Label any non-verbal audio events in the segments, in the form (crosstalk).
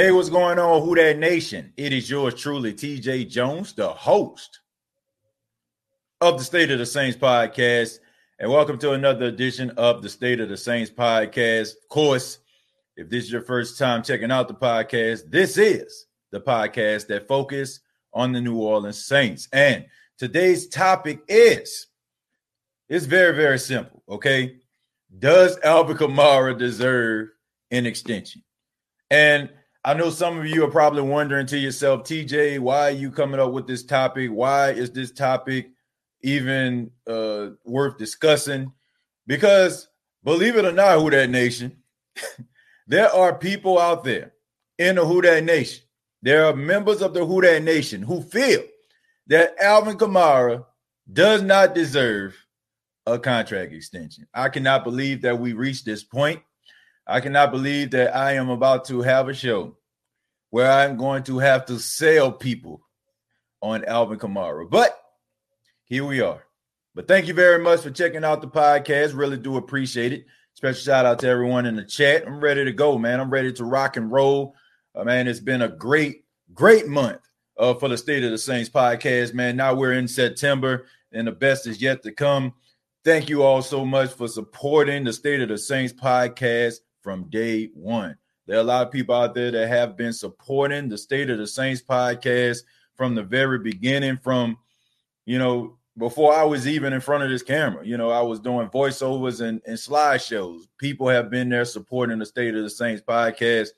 Hey, what's going on, Who Dat Nation? It is yours truly, TJ Jones, the host of the State of the Saints podcast. And welcome to another edition of the State of the Saints podcast. Of course, if this is your first time checking out the podcast, this is the podcast that focus on the New Orleans Saints. And today's topic is it's very, very simple. Okay. Does Alvin Kamara deserve an extension? And I know some of you are probably wondering to yourself, TJ, why are you coming up with this topic? Why is this topic even uh, worth discussing? Because believe it or not, Who Dat Nation, (laughs) there are people out there in the Who Dat Nation. There are members of the Who Dat Nation who feel that Alvin Kamara does not deserve a contract extension. I cannot believe that we reached this point. I cannot believe that I am about to have a show where I'm going to have to sell people on Alvin Kamara. But here we are. But thank you very much for checking out the podcast. Really do appreciate it. Special shout out to everyone in the chat. I'm ready to go, man. I'm ready to rock and roll. Uh, man, it's been a great, great month uh, for the State of the Saints podcast, man. Now we're in September and the best is yet to come. Thank you all so much for supporting the State of the Saints podcast from day one. There are a lot of people out there that have been supporting the State of the Saints podcast from the very beginning, from, you know, before I was even in front of this camera. You know, I was doing voiceovers and, and slideshows. People have been there supporting the State of the Saints podcast.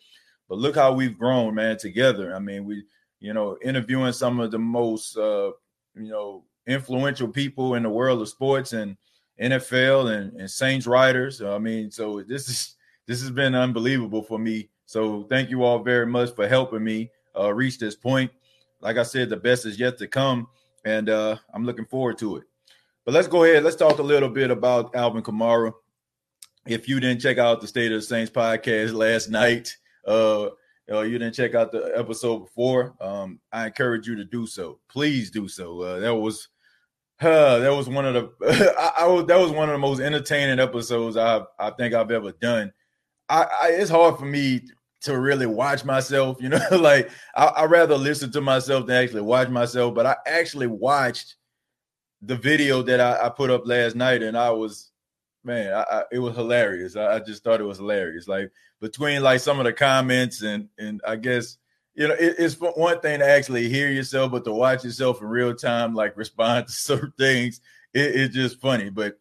But look how we've grown, man, together. I mean, we, you know, interviewing some of the most, uh, you know, influential people in the world of sports and NFL and, and Saints writers. I mean, so this is this has been unbelievable for me. So thank you all very much for helping me uh, reach this point. Like I said, the best is yet to come, and uh, I'm looking forward to it. But let's go ahead. Let's talk a little bit about Alvin Kamara. If you didn't check out the State of the Saints podcast (laughs) last night, uh, uh, you didn't check out the episode before, um, I encourage you to do so. Please do so. Uh, that was uh, (sighs) that was one of the (laughs) I, I was that was one of the most entertaining episodes I I think I've ever done. I, I, it's hard for me to really watch myself, you (laughs) know, like I, I rather listen to myself than actually watch myself. But I actually watched the video that I, I put up last night, and I was, man, I, it was hilarious. I, just thought it was hilarious. Like between like some of the comments and and I guess you know it, it's one thing to actually hear yourself, but to watch yourself in real time, like (laughs) respond to certain things, it, it's just funny. But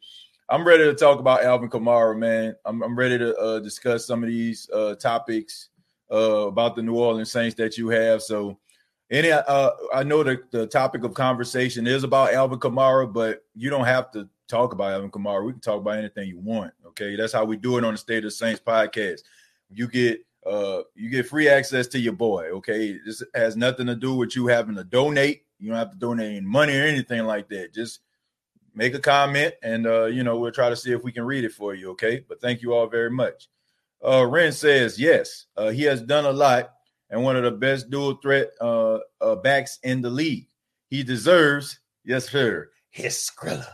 I'm ready to talk about Alvin Kamara, man. I'm, I'm ready to uh, discuss some of these uh, topics uh, about the New Orleans Saints that you have. So, any, uh, I know the, the topic of conversation is about Alvin Kamara, but you don't have to talk about Alvin Kamara. We can talk about anything you want. Okay, that's how we do it on the State of the Saints podcast. You get uh you get free access to your boy. Okay, this has nothing to do with you having to donate. You don't have to donate any money or anything like that. Just make a comment and uh, you know we'll try to see if we can read it for you okay? But thank you all very much. Uh ren says yes uh, he has done a lot and one of the best dual threat uh, uh backs in the league. He deserves yes sir his skrilla.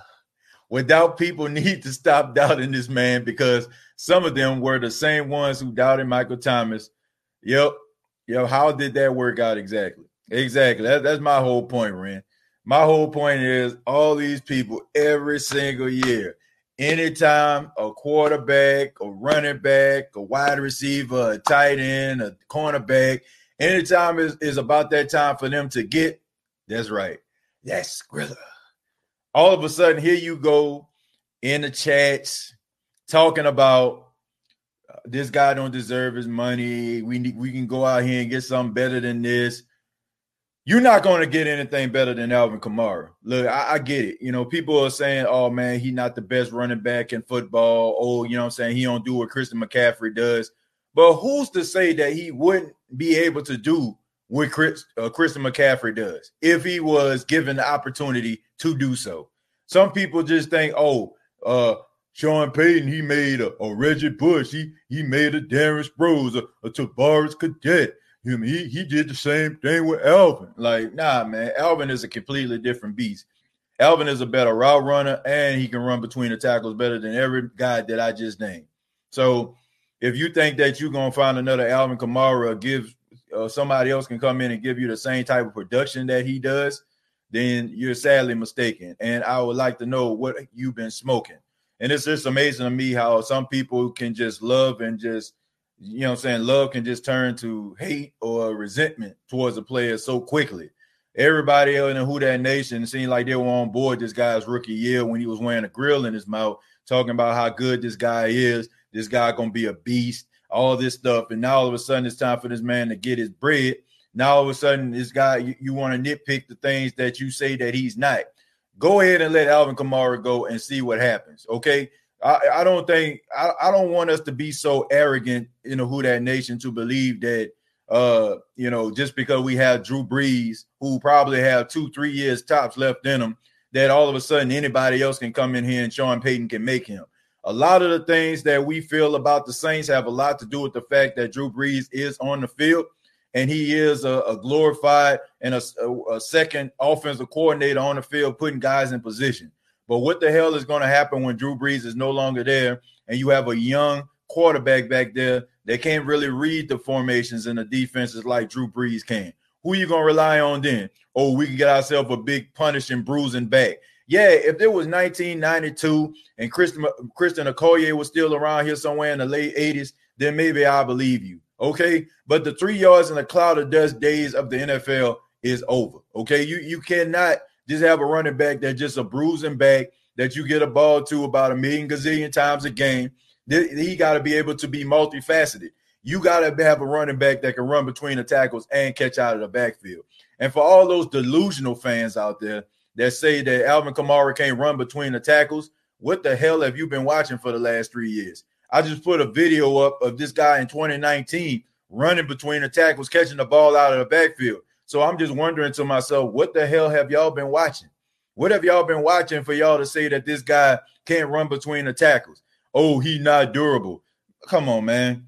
Without people (laughs) need to stop doubting this man because some of them were the same ones who doubted michael thomas. Yep yep how did that work out exactly? Exactly that, that's my whole point ren my whole point is all these people every single year, anytime a quarterback, a running back, a wide receiver, a tight end, a cornerback, anytime is, is about that time for them to get, that's right, that's Skrilla. All of a sudden, here you go in the chats talking about uh, this guy don't deserve his money. We need, we can go out here and get something better than this you're not going to get anything better than Alvin Kamara. Look, I, I, get it. You know, people are saying, "Oh man, he's not the best running back in football." Oh, you know, I'm saying he don't do what Christian McCaffrey does. But who's to say that he wouldn't be able to do what Chris, uh, Christian McCaffrey does if he was given the opportunity to do so? Some people just think, "Oh, uh, Sean Payton, he made a, a Reggie Bush, he he made a Darren Sproles, a, a Travaris Cadet." He he did the same thing with Alvin. Like, nah, man. Alvin is a completely different beast. Alvin is a better route runner, and he can run between the tackles better than every guy that I just named. So, if you think that you're gonna find another Alvin Kamara give uh, somebody else can come in and give you the same type of production that he does, then you're sadly mistaken. And I would like to know what you've been smoking. And it's just amazing to me how some people can just love and just, you know what I'm saying, love can just turn to hate or resentment towards a player so quickly. Everybody in Who Dat Nation seemed like they were on board this guy's rookie year when he was wearing a grill in his mouth, talking about how good this guy is. This guy gonna be a beast, all this stuff. And now all of a sudden it's time for this man to get his bread. Now all of a sudden this guy, you, you want to nitpick the things that you say that he's not go ahead and let Alvin Kamara go and see what happens. Okay. I, I don't think I, I don't want us to be so arrogant in the Who Dat Nation to believe that uh you know just because we have Drew Brees who probably have two three years tops left in him, that all of a sudden anybody else can come in here and Sean Payton can make him. A lot of the things that we feel about the Saints have a lot to do with the fact that Drew Brees is on the field and he is a, a glorified and a, a, second offensive coordinator on the field, putting guys in position. But what the hell is going to happen when Drew Brees is no longer there and you have a young quarterback back there that can't really read the formations and the defenses like Drew Brees can? Who are you going to rely on then? Oh, we can get ourselves a big punishing, bruising back. Yeah, if there was 1992 and Christian, Christian Okoye was still around here somewhere in the late 80s, then maybe I believe you. Okay. But the three yards in a cloud of dust days of the NFL is over. Okay. You you cannot just have a running back that's just a bruising back that you get a ball to about a million gazillion times a game. He got to be able to be multifaceted. You got to have a running back that can run between the tackles and catch out of the backfield. And for all those delusional fans out there that say that Alvin Kamara can't run between the tackles, what the hell have you been watching for the last three years? I just put a video up of this guy in 2019 running between the tackles, catching the ball out of the backfield. So I'm just wondering to myself, what the hell have y'all been watching? What have y'all been watching for y'all to say that this guy can't run between the tackles? Oh, he's not durable. Come on, man.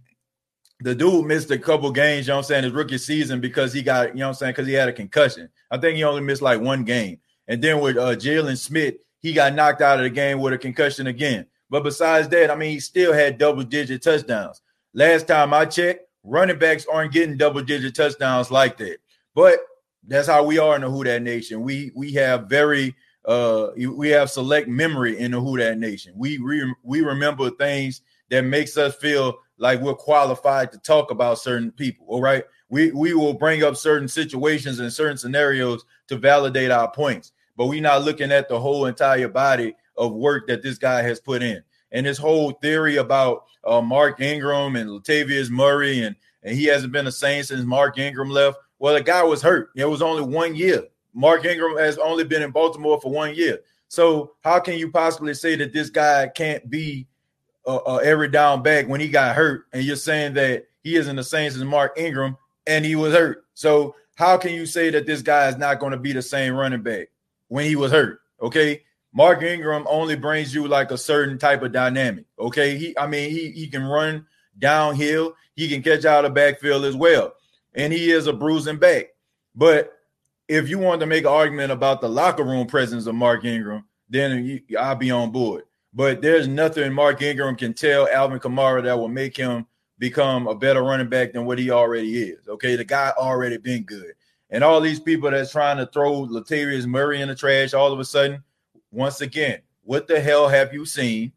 The dude missed a couple games, you know what I'm saying, his rookie season because he got, you know what I'm saying, because he had a concussion. I think he only missed like one game. And then with uh, Jaylon Smith, he got knocked out of the game with a concussion again. But besides that, I mean, he still had double digit touchdowns. Last time I checked, running backs aren't getting double digit touchdowns like that. But that's how we are in the Who Dat Nation. We we have very uh we have select memory in the Who Dat Nation. We re- we remember things that makes us feel like we're qualified to talk about certain people. All right. We we will bring up certain situations and certain scenarios to validate our points, but we're not looking at the whole entire body of work that this guy has put in. And his whole theory about uh, Mark Ingram and Latavius Murray, and, and he hasn't been the same since Mark Ingram left. Well, the guy was hurt. It was only one year. Mark Ingram has only been in Baltimore for one year. So how can you possibly say that this guy can't be uh, every down back when he got hurt? And you're saying that he isn't the same as Mark Ingram and he was hurt. So how can you say that this guy is not going to be the same running back when he was hurt? Okay. Mark Ingram only brings you like a certain type of dynamic. Okay. He, I mean, he, he can run downhill, he can catch out of backfield as well. And he is a bruising back. But if you want to make an argument about the locker room presence of Mark Ingram, then I'll be on board. But there's nothing Mark Ingram can tell Alvin Kamara that will make him become a better running back than what he already is. Okay, the guy already been good. And all these people that's trying to throw Latavius Murray in the trash all of a sudden, once again, what the hell have you seen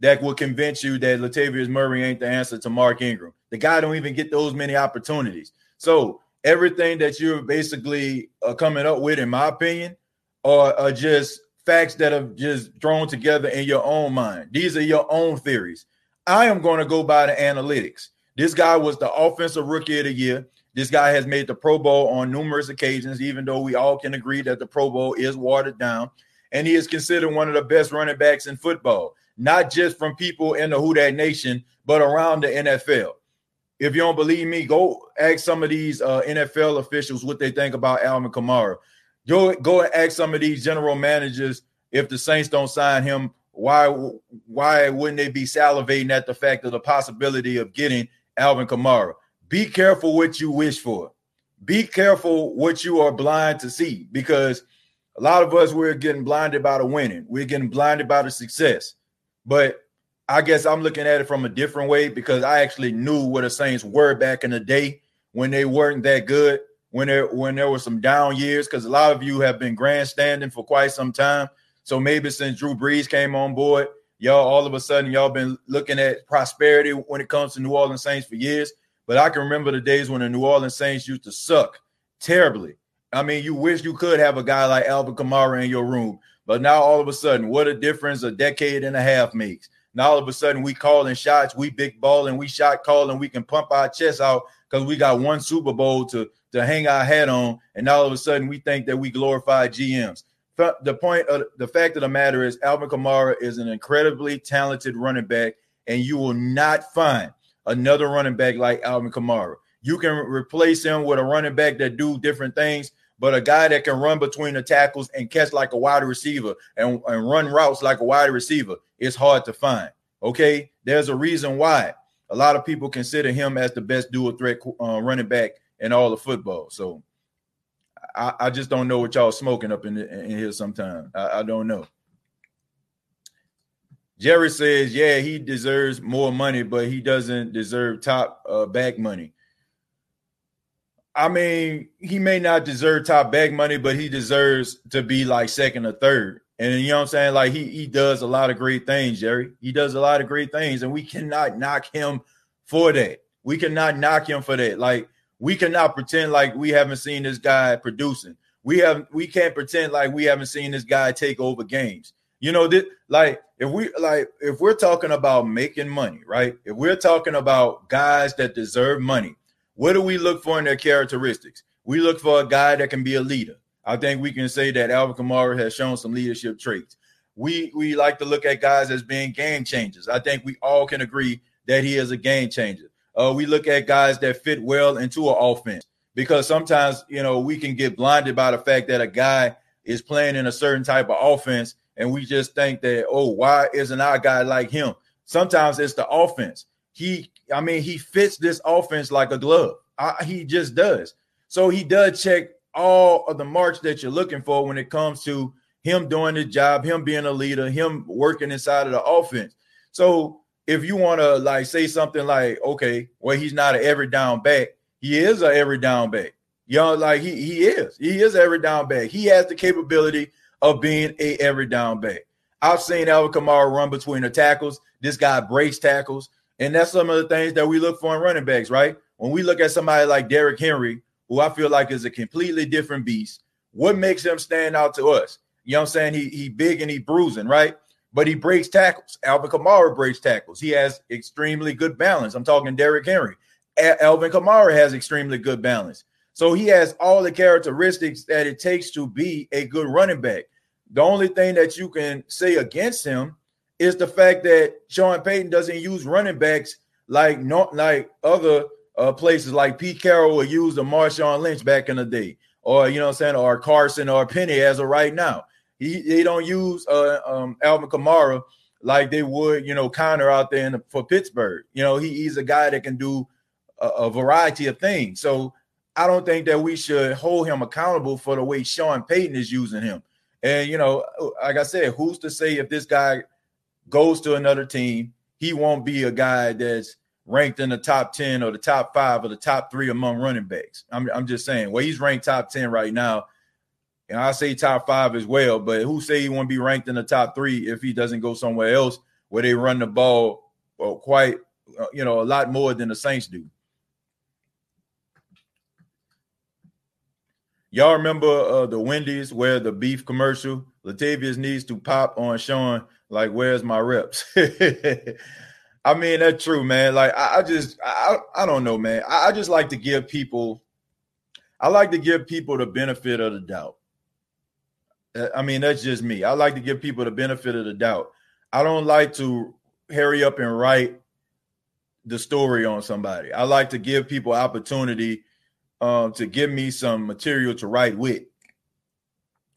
that will convince you that Latavius Murray ain't the answer to Mark Ingram? The guy don't even get those many opportunities. So everything that you're basically uh, coming up with, in my opinion, are, are just facts that are just thrown together in your own mind. These are your own theories. I am going to go by the analytics. This guy was the offensive rookie of the year. This guy has made the Pro Bowl on numerous occasions, even though we all can agree that the Pro Bowl is watered down and he is considered one of the best running backs in football, not just from people in the Who Dat Nation, but around the NFL. If you don't believe me, go ask some of these uh, NFL officials what they think about Alvin Kamara. Go go and ask some of these general managers if the Saints don't sign him, why why wouldn't they be salivating at the fact of the possibility of getting Alvin Kamara? Be careful what you wish for. Be careful what you are blind to see because a lot of us we're getting blinded by the winning. We're getting blinded by the success. But I guess I'm looking at it from a different way because I actually knew what the Saints were back in the day when they weren't that good, when there when there were some down years, because a lot of you have been grandstanding for quite some time. So maybe since Drew Brees came on board, y'all all of a sudden y'all been looking at prosperity when it comes to New Orleans Saints for years. But I can remember the days when the New Orleans Saints used to suck terribly. I mean, you wish you could have a guy like Alvin Kamara in your room, but now all of a sudden, what a difference a decade and a half makes. Now all of a sudden, we calling shots, we big balling, we shot calling, we can pump our chest out because we got one Super Bowl to to hang our head on, and now all of a sudden we think that we glorify GMs. The point of the fact of the matter is, Alvin Kamara is an incredibly talented running back, and you will not find another running back like Alvin Kamara. You can replace him with a running back that do different things, but a guy that can run between the tackles and catch like a wide receiver and, and run routes like a wide receiver is hard to find. Okay, there's a reason why a lot of people consider him as the best dual threat uh, running back in all of football. So I, I, just don't know what y'all smoking up in, in here sometime. I, I don't know. Jerry says, yeah, he deserves more money, but he doesn't deserve top uh, back money. I mean, he may not deserve top bag money, but he deserves to be like second or third. And you know what I'm saying? Like he he does a lot of great things, Jerry. He does a lot of great things, and we cannot knock him for that. We cannot knock him for that. Like we cannot pretend like we haven't seen this guy producing. We have we can't pretend like we haven't seen this guy take over games. You know, this like if we like if we're talking about making money, right? If we're talking about guys that deserve money, what do we look for in their characteristics? We look for a guy that can be a leader. I think we can say that Alvin Kamara has shown some leadership traits. We we like to look at guys as being game changers. I think we all can agree that he is a game changer. Uh, we look at guys that fit well into an offense because sometimes you know we can get blinded by the fact that a guy is playing in a certain type of offense and we just think that oh why isn't our guy like him sometimes it's the offense he i mean he fits this offense like a glove I, he just does so he does check all of the marks that you're looking for when it comes to him doing the job, him being a leader, him working inside of the offense. So if you want to like say something like, okay, well, he's not an every down back, he is a every down back. You know, like he he is, he is every down back. He has the capability of being a every down back. I've seen Alvin Kamara run between the tackles. This guy breaks tackles, and that's some of the things that we look for in running backs, right? When we look at somebody like Derrick Henry, who I feel like is a completely different beast. What makes him stand out to us? You know what I'm saying? He he big and he bruising, right? But he breaks tackles. Alvin Kamara breaks tackles. He has extremely good balance. I'm talking Derrick Henry. Alvin Kamara has extremely good balance. So he has all the characteristics that it takes to be a good running back. The only thing that you can say against him is the fact that Sean Payton doesn't use running backs like not like other uh, places like Pete Carroll will use the Marshawn Lynch back in the day, or you know what I'm saying, or Carson or Penny as of right now. He they don't use uh, um, Alvin Kamara like they would, you know, Conner out there the, for Pittsburgh. You know, he, he's a guy that can do a, a, variety of things. So I don't think that we should hold him accountable for the way Sean Payton is using him. And you know, like I said, who's to say if this guy goes to another team, he won't be a guy that's ranked in the top 10 or the top five or the top three among running backs. I'm, I'm just saying, well, he's ranked top 10 right now. And I say top five as well, but who say he won't be ranked in the top three if he doesn't go somewhere else where they run the ball well, quite, uh, you know, a lot more than the Saints do. Y'all remember uh, the Wendy's where the beef commercial? Latavius needs to pop on Sean like, "Where's my reps?" (laughs) I mean, that's true, man. Like I, I just I, I don't know, man. I, I, just like to give people I like to give people the benefit of the doubt. Uh, I mean, that's just me. I like to give people the benefit of the doubt. I don't like to hurry up and write the story on somebody. I like to give people opportunity um, to give me some material to write with.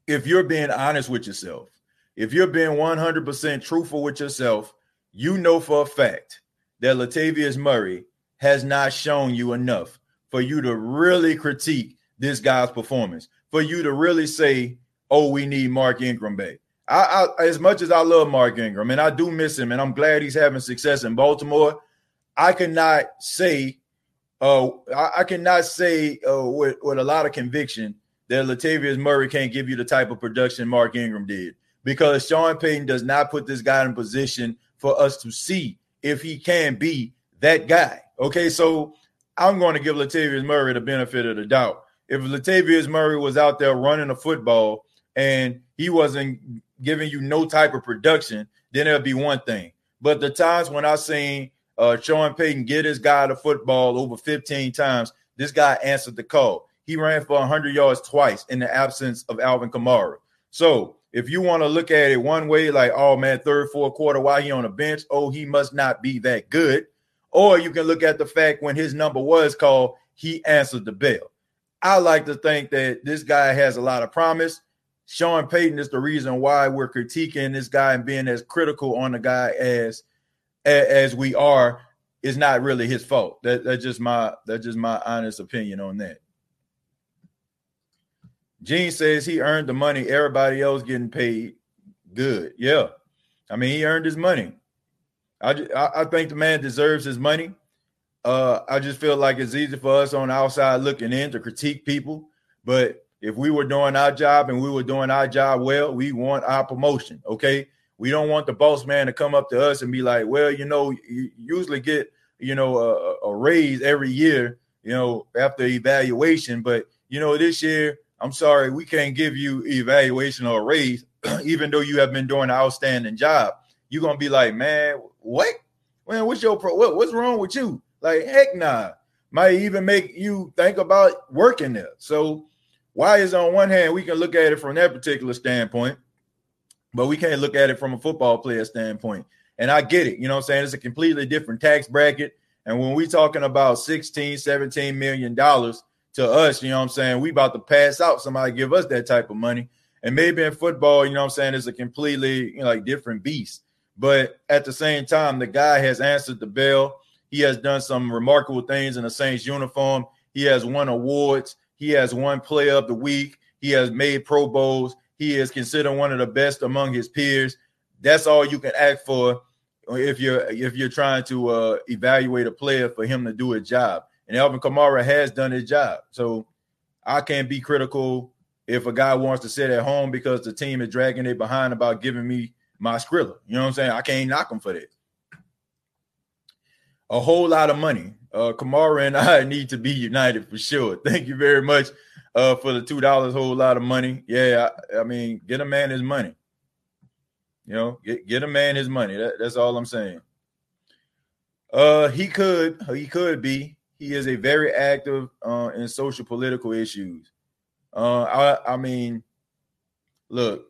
If you're being honest with yourself, if you're being 100% truthful with yourself, you know for a fact that Latavius Murray has not shown you enough for you to really critique this guy's performance, for you to really say, oh, we need Mark Ingram back. I, I, as much as I love Mark Ingram and I do miss him, and I'm glad he's having success in Baltimore, I cannot say uh, I, I cannot say uh, with, with a lot of conviction that Latavius Murray can't give you the type of production Mark Ingram did because Sean Payton does not put this guy in position for us to see if he can be that guy. Okay, so I'm going to give Latavius Murray the benefit of the doubt. If Latavius Murray was out there running a football and he wasn't giving you no type of production, then it'll be one thing. But the times when I seen uh, Sean Payton get his guy the football over 15 times, this guy answered the call. He ran for 100 yards twice in the absence of Alvin Kamara. So if you want to look at it one way, like, oh man, third, fourth quarter, why he on the bench? Oh, he must not be that good. Or you can look at the fact when his number was called, he answered the bell. I like to think that this guy has a lot of promise. Sean Payton is the reason why we're critiquing this guy and being as critical on the guy as as we are is not really his fault. That, that's just my that's just my honest opinion on that. Gene says he earned the money. Everybody else getting paid good. Yeah, I mean he earned his money. I I think the man deserves his money. Uh, I just feel like it's easy for us on the outside looking in to critique people, but if we were doing our job and we were doing our job well, we want our promotion. Okay, we don't want the boss man to come up to us and be like, well, you know, you usually get, you know, a, a raise every year, you know, after evaluation. But, you know, this year, I'm sorry, we can't give you evaluation or raise, (clears throat) even though you have been doing an outstanding job. You're to be like, man, what? Man, what's your pro? What, what's wrong with you? Like, heck nah. Might even make you think about working there. So, why is on one hand we can look at it from that particular standpoint, but we can't look at it from a football player standpoint. And I get it. You know I'm saying? It's a completely different tax bracket. And when we talking about 16, 17 million dollars to us, you know what I'm saying? We about to pass out somebody give us that type of money. And maybe in football, you know what I'm saying, it's a completely, you know, like different beast. But at the same time, the guy has answered the bell. He has done some remarkable things in the Saints uniform. He has won awards. He has won player of the week. He has made Pro Bowls. He is considered one of the best among his peers. That's all you can ask for if you're if you're trying to uh, evaluate a player for him to do a job. And Alvin Kamara has done his job. So I can't be critical if a guy wants to sit at home because the team is dragging it behind about giving me my Skrilla. You know what I'm saying? I can't knock him for that. A whole lot of money. Uh, Kamara and I (laughs) need to be united for sure. (laughs) Thank you very much uh, for the two dollars, whole lot of money. Yeah, I, I, mean, get a man his money. You know, get get a man his money. That, that's all I'm saying. Uh, he could, he could be. He is a very active uh, in social political issues. Uh, I, I mean, look,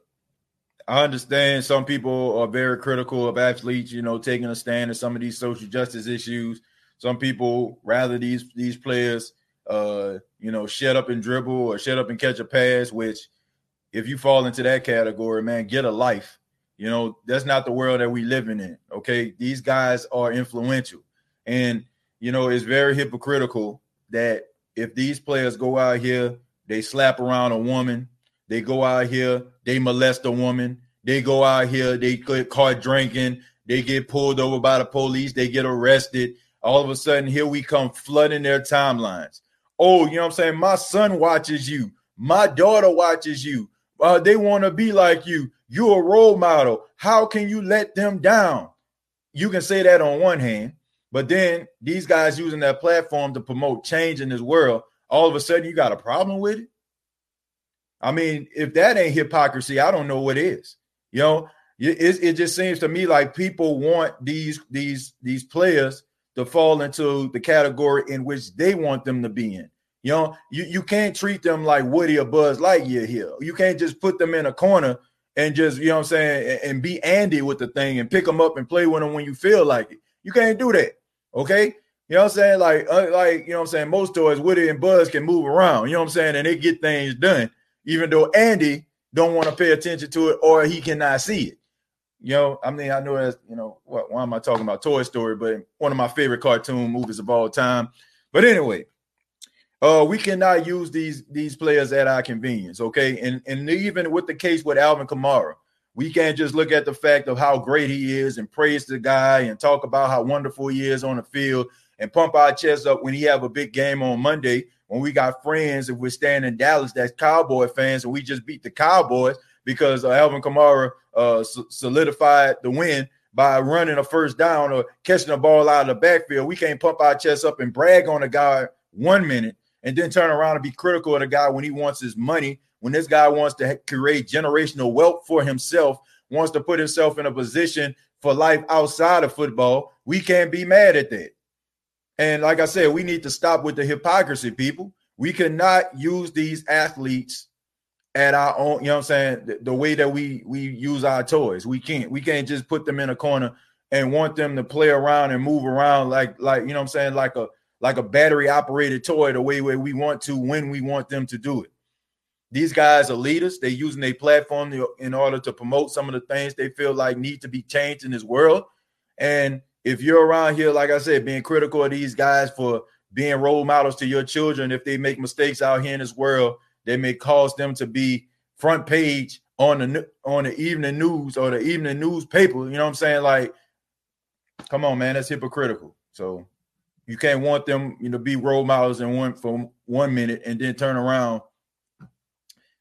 I understand some people are very critical of athletes, you know, taking a stand in some of these social justice issues. Some people rather these these players uh, you know, shut up and dribble or shut up and catch a pass, which if you fall into that category, man, get a life. You know, that's not the world that we living in. Okay. These guys are influential. And, you know, it's very hypocritical that if these players go out here, they slap around a woman, they go out here, they molest a woman, they go out here, they get caught drinking, they get pulled over by the police, they get arrested. All of a sudden, here we come flooding their timelines oh, you know what I'm saying? My son watches you. My daughter watches you. Uh, they want to be like you. You're a role model. How can you let them down? You can say that on one hand, but then these guys using that platform to promote change in this world, all of a sudden you got a problem with it. I mean, if that ain't hypocrisy, I don't know what is. You know, it, it just seems to me like people want these these these players to fall into the category in which they want them to be in. You know, you, you can't treat them like Woody or Buzz Lightyear here. You can't just put them in a corner and just, you know what I'm saying, and, and be Andy with the thing and pick them up and play with them when you feel like it. You can't do that. Okay. You know what I'm saying? Like, uh, like, you know what I'm saying? Most toys, Woody and Buzz can move around, you know what I'm saying? And they get things done, even though Andy don't want to pay attention to it or he cannot see it. You know, I mean, I know that's you know what why am I talking about Toy Story, but one of my favorite cartoon movies of all time. But anyway, uh, we cannot use these these players at our convenience, okay? And and even with the case with Alvin Kamara, we can't just look at the fact of how great he is and praise the guy and talk about how wonderful he is on the field and pump our chest up when he have a big game on Monday. When we got friends, if we're staying in Dallas, that's Cowboy fans, and we just beat the Cowboys because uh, Alvin Kamara uh, solidified the win by running a first down or catching a ball out of the backfield. We can't pump our chest up and brag on a guy one minute and then turn around and be critical of the guy when he wants his money. When this guy wants to create generational wealth for himself, wants to put himself in a position for life outside of football, we can't be mad at that. And like I said, we need to stop with the hypocrisy, people. We cannot use these athletes at our own, you know what I'm saying, the, the, way that we we use our toys. We can't we can't just put them in a corner and want them to play around and move around like like you know what I'm saying like a like a battery operated toy the way where we want to when we want them to do it. These guys are leaders. They're using their platform in order to promote some of the things they feel like need to be changed in this world. And if you're around here, like I said, being critical of these guys for being role models to your children, if they make mistakes out here in this world, they may cause them to be front page on the on the evening news or the evening newspaper. You know what I'm saying? Like, come on, man, that's hypocritical. So you can't want them, you know, be role models in one for one minute and then turn around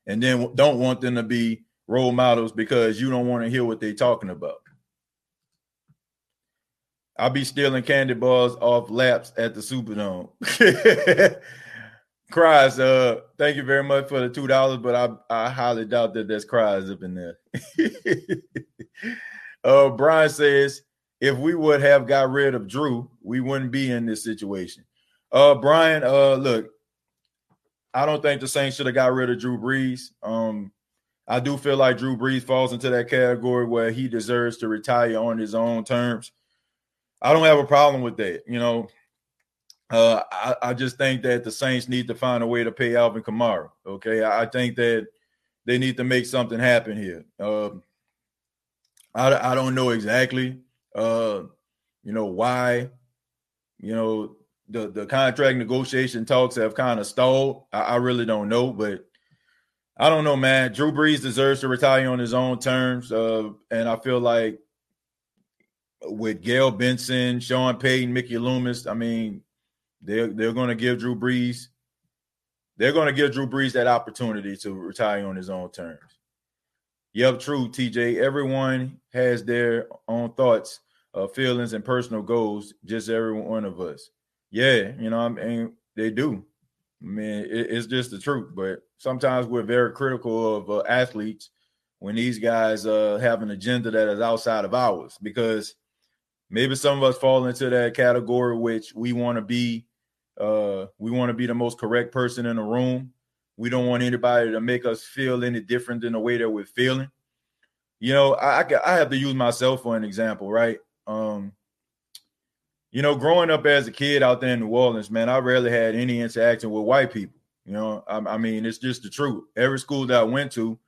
and then don't want them to be role models because you don't want to hear what they're talking about. I'll be stealing candy bars off laps at the Superdome. (laughs) Cries, uh, thank you very much for the two dollars, but I I highly doubt that there's cries up in there. (laughs) uh, Brian says if we would have got rid of Drew, we wouldn't be in this situation. Uh, Brian, uh, look, I don't think the Saints should have got rid of Drew Brees. Um, I do feel like Drew Brees falls into that category where he deserves to retire on his own terms. I don't have a problem with that. You know, uh, I, I, just think that the Saints need to find a way to pay Alvin Kamara. Okay, I, I think that they need to make something happen here. Uh, I, I don't know exactly, uh, you know, why, you know, the the contract negotiation talks have kind of stalled. I, I really don't know, but I don't know, man. Drew Brees deserves to retire on his own terms, uh, and I feel like with Gayle Benson, Sean Payton, Mickey Loomis, I mean, they're they're going to give Drew Brees they're going to give Drew Brees that opportunity to retire on his own terms. Yep, true, TJ. Everyone has their own thoughts, uh, feelings, and personal goals. Just every one of us. Yeah, you know, I mean, they do. I mean, it, it's just the truth. But sometimes we're very critical of uh, athletes when these guys uh, have an agenda that is outside of ours because maybe some of us fall into that category which we want to be uh, we want to be the most correct person in the room. We don't want anybody to make us feel any different than the way that we're feeling. You know, I, I, I have to use myself for an example, right? Um, you know, growing up as a kid out there in New Orleans, man, I rarely had any interaction with white people. You know, I, I mean, it's just the truth. Every school that I went to,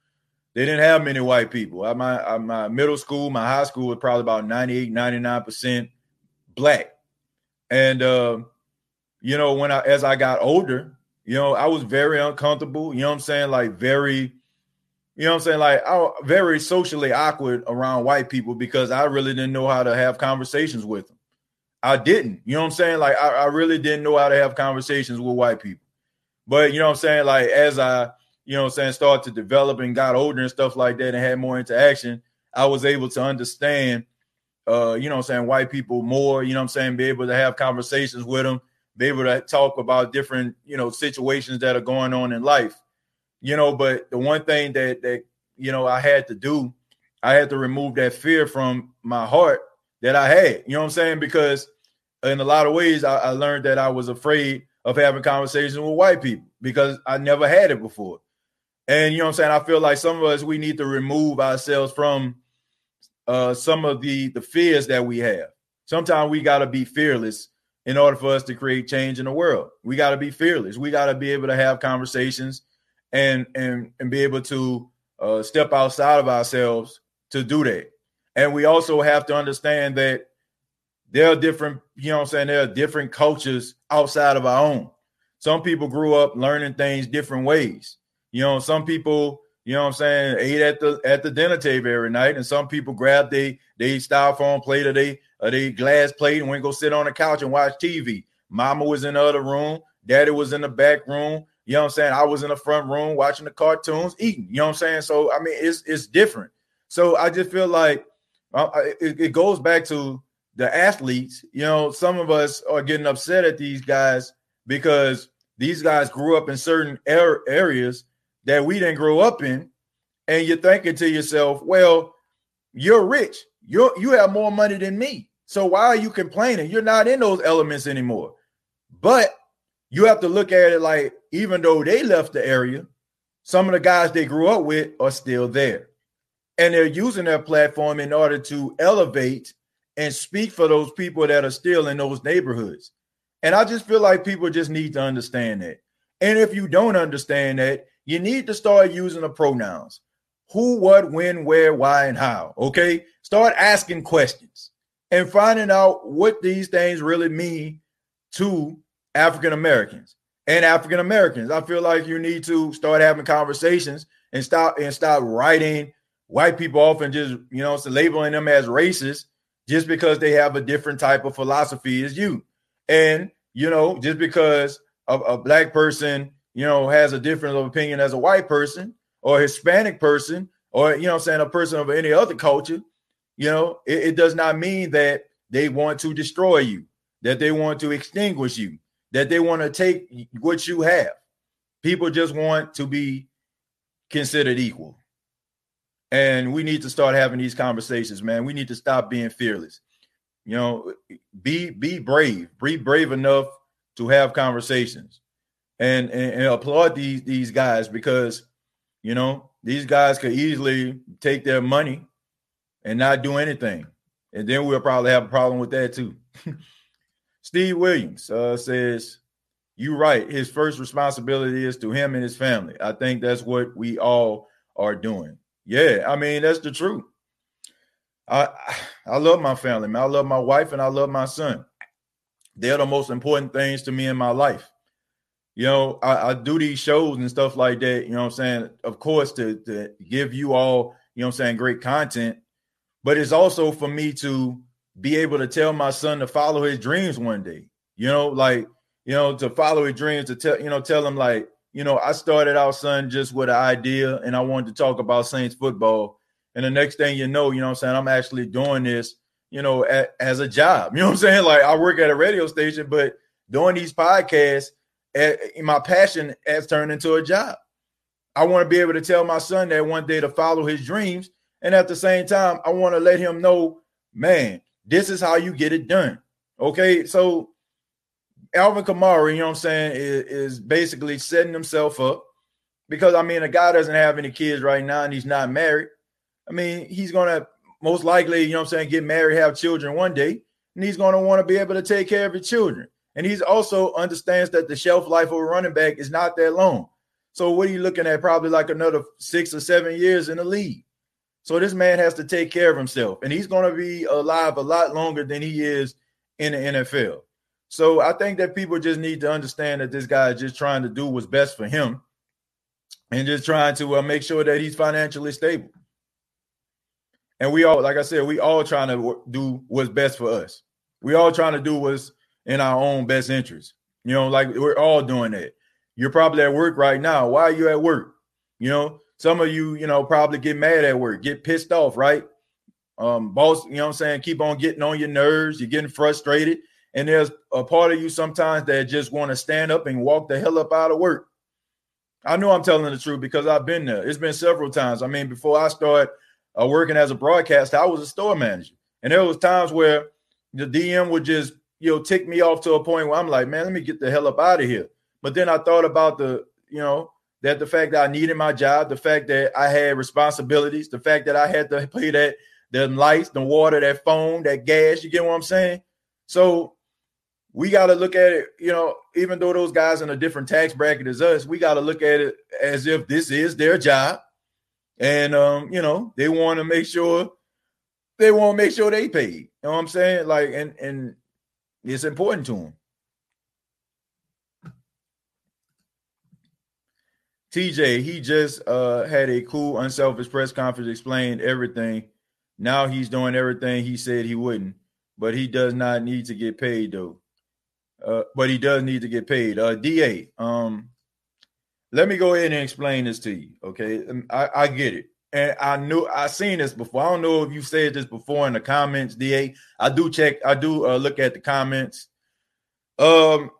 they didn't have many white people. At my, at my middle school, my high school was probably about 98, 99% black. And, uh, you know, when I as I got older, you know, I was very uncomfortable. You know what I'm saying? Like very, you know I'm saying? Like I very socially awkward around white people because I really didn't know how to have conversations with them. I didn't. You know what I'm saying? Like I, I really didn't know how to have conversations with white people. But you know what I'm saying? Like as I, you know what I'm saying, started to develop and got older and stuff like that and had more interaction, I was able to understand uh, you know I'm saying, white people more, you know I'm saying, be able to have conversations with them be able to talk about different, you know, situations that are going on in life. You know, but the one thing that that you know I had to do, I had to remove that fear from my heart that I had. You know what I'm saying? Because in a lot of ways, I, I learned that I was afraid of having conversations with white people because I never had it before. And you know what I'm saying? I feel like some of us we need to remove ourselves from uh, some of the the fears that we have. Sometimes we got to be fearless in order for us to create change in the world. We got to be fearless. We got to be able to have conversations and and and be able to uh, step outside of ourselves to do that. And we also have to understand that there are different, you know I'm saying, there are different cultures outside of our own. Some people grew up learning things different ways. You know, some people, you know I'm saying, ate at the at the dinner table every night, and some people grabbed they they styrofoam plate or they or they glass plate and went go sit on the couch and watch TV. Mama was in the other room, daddy was in the back room. You know what I'm saying? I was in the front room watching the cartoons, eating. You know what I'm saying? So I mean, it's it's different. So I just feel like it, it goes back to the athletes. You know, some of us are getting upset at these guys because these guys grew up in certain er, areas that we didn't grow up in, and you're thinking to yourself, "Well, you're rich. You you have more money than me. So why are you complaining? You're not in those elements anymore." But you have to look at it like even though they left the area, some of the guys they grew up with are still there. And they're using their platform in order to elevate and speak for those people that are still in those neighborhoods. And I just feel like people just need to understand that. And if you don't understand that, you need to start using the pronouns who, what, when, where, why, and how. Okay. Start asking questions and finding out what these things really mean to African Americans and African Americans. I feel like you need to start having conversations and stop and stop writing white people often just you know so labeling them as racist just because they have a different type of philosophy as you. And you know, just because a, a black person you know has a different opinion as a white person or a Hispanic person or you know I'm saying a person of any other culture, you know, it, it does not mean that they want to destroy you, that they want to extinguish you that they want to take what you have. People just want to be considered equal. And we need to start having these conversations, man. We need to stop being fearless. You know, be be brave. Be brave enough to have conversations. And, and, and applaud these these guys because you know these guys could easily take their money and not do anything. And then we'll probably have a problem with that too. (laughs) Steve Williams uh, says, "You're right. His first responsibility is to him and his family. I think that's what we all are doing. Yeah, I mean that's the truth. I I love my family, man. I love my wife and I love my son. They're the most important things to me in my life. You know, I, I do these shows and stuff like that. You know what I'm saying? Of course, to to give you all, you know what I'm saying, great content, but it's also for me to be able to tell my son to follow his dreams one day. You know, like, you know, to follow his dreams, to tell, you know, tell him like, you know, I started out, son, just with an idea and I wanted to talk about Saints football. And the next thing you know, you know I'm saying, I'm actually doing this, you know, at, as a job. (laughs) You know what I'm saying? Like I work at a radio station, but doing these podcasts, at, my passion has turned into a job. I want to be able to tell my son that one day to follow his dreams. And at the same time, I want to let him know, man, this is how you get it done. Okay, so Alvin Kamara, you know what I'm saying, is, is, basically setting himself up because I mean, a guy doesn't have any kids right now and he's not married. I mean, he's gonna most likely, you know what I'm saying, get married, have children one day, and he's gonna want to be able to take care of his children. And he's also understands that the shelf life of a running back is not that long. So what are you looking at? Probably like another six or seven years in the league. So this man has to take care of himself, and he's to be alive a lot longer than he is in the NFL. So I think that people just need to understand that this guy is just trying to do what's best for him, and just trying to uh, make sure that he's financially stable. And we all, like I said, we all trying to do what's best for us. We all trying to do what's in our own best interest. You know, like we're all doing that. You're probably at work right now. Why are you at work? You know, some of you, you know, probably get mad at work, get pissed off, right? Um, boss, you know what I'm saying? Keep on getting on your nerves, you're getting frustrated. And there's a part of you sometimes that just want to stand up and walk the hell up out of work. I know I'm telling the truth because I've been there. It's been several times. I mean, before I started uh, working as a broadcaster, I was a store manager. And there was times where the DM would just, you know, tick me off to a point where I'm like, man, let me get the hell up out of here. But then I thought about the, you know, that the fact that I needed my job, the fact that I had responsibilities, the fact that I had to pay that the lights, the water, that phone, that gas. You get what I'm saying? So we got to look at it, you know, even though those guys in a different tax bracket as us, we got to look at it as if this is their job. And um, you know, they want to make sure they want to make sure they paid. You know what I'm saying? Like, and and it's important to them. TJ, he just uh, had a cool, unselfish press conference, explained everything. Now he's doing everything he said he wouldn't. but he does not need to get paid though. Uh, but he does need to get paid. Uh, Da, um, let me go ahead and explain this to you. Okay, um, I, I get it, and I knew I seen this before. I don't know if you said this before in the comments, Da. I do check. I do uh, look at the comments. Um,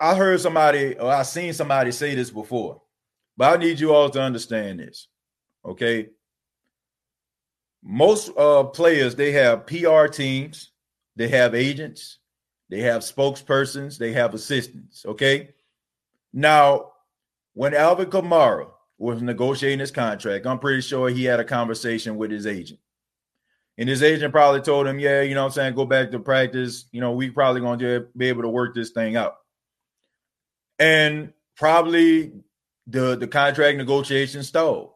I, I heard somebody or I seen somebody say this before, but I need you all to understand this. Okay, most uh, players they have PR teams, they have agents, they have spokespersons, they have assistants. Okay. Now, when Alvin Kamara was negotiating his contract, I'm pretty sure he had a conversation with his agent. And his agent probably told him, Yeah, you know I'm saying, go back to practice. You know, we probably gonna be able to work this thing out. And probably the the contract negotiation stalled.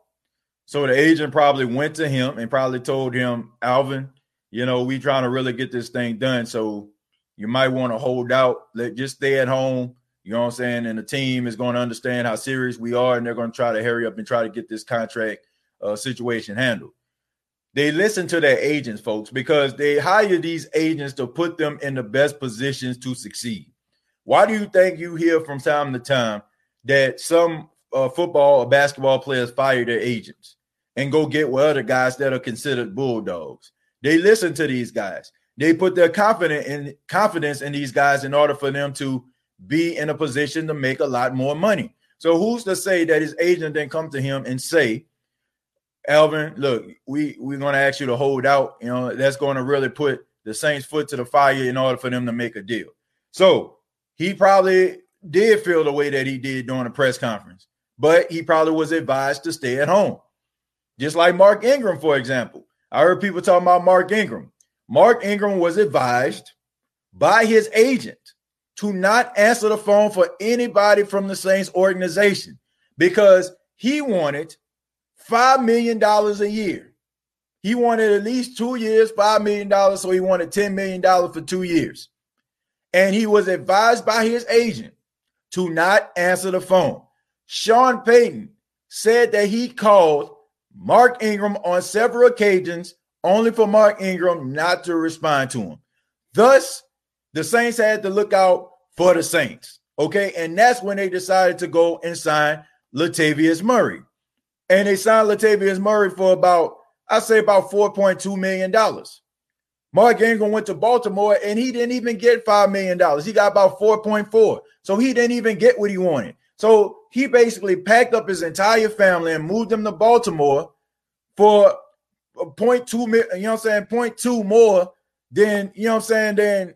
So the agent probably went to him and probably told him, Alvin, you know, we trying to really get this thing done. So you might want to hold out, let just stay at home. You know what I'm saying? And the team is going to understand how serious we are, and they're going to try to hurry up and try to get this contract uh, situation handled. They listen to their agents, folks, because they hire these agents to put them in the best positions to succeed. Why do you think you hear from time to time that some uh, football or basketball players fire their agents and go get with other guys that are considered bulldogs. They listen to these guys. They put their confidence in confidence in these guys in order for them to be in a position to make a lot more money. So who's to say that his agent didn't come to him and say, Alvin, look, we we're going to ask you to hold out. You know, that's going to really put the Saints' foot to the fire in order for them to make a deal. So he probably did feel the way that he did during the press conference but he probably was advised to stay at home. Just like Mark Ingram, for example. I heard people talking about Mark Ingram. Mark Ingram was advised by his agent to not answer the phone for anybody from the Saints organization because he wanted $5 million a year. He wanted at least two years, $5 million. So he wanted $10 million for two years. And he was advised by his agent to not answer the phone. Sean Payton said that he called Mark Ingram on several occasions, only for Mark Ingram not to respond to him. Thus, the Saints had to look out for the Saints. Okay. And that's when they decided to go and sign Latavius Murray. And they signed Latavius Murray for about, I say about $4.2 million. Mark Ingram went to Baltimore and he didn't even get $5 million. He got about 4.4. So he didn't even get what he wanted. So he basically packed up his entire family and moved them to Baltimore for point two, you know what I'm saying, point two more than, you know what I'm saying, then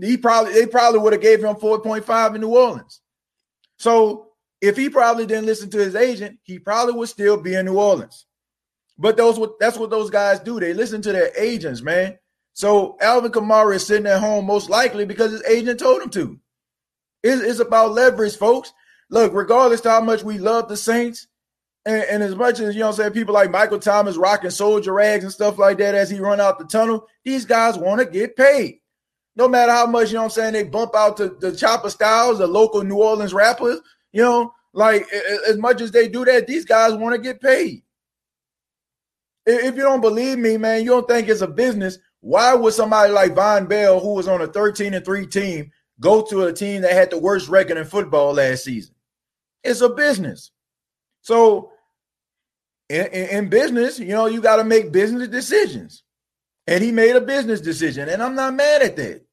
he probably they probably would have gave him 4.5 in New Orleans. So if he probably didn't listen to his agent, he probably would still be in New Orleans. But those that's what those guys do. They listen to their agents, man. So Alvin Kamara is sitting at home most likely because his agent told him to. It's, it's about leverage, folks look, regardless how much we love the Saints, and, and, as much as you know, saying people like Michael Thomas rocking soldier rags and stuff like that as he run out the tunnel, these guys want to get paid. No matter how much, you know I'm saying, they bump out to the Chopper Styles, the local New Orleans rappers, you know, like as much as they do that, these guys want to get paid. If you don't believe me, man, you don't think it's a business. Why would somebody like Vonn Bell, who was on a 13 and 3 team, go to a team that had the worst record in football last season? It's a business. So in, in, in business, you know, you got to make business decisions. And he made a business decision. And I'm not mad at that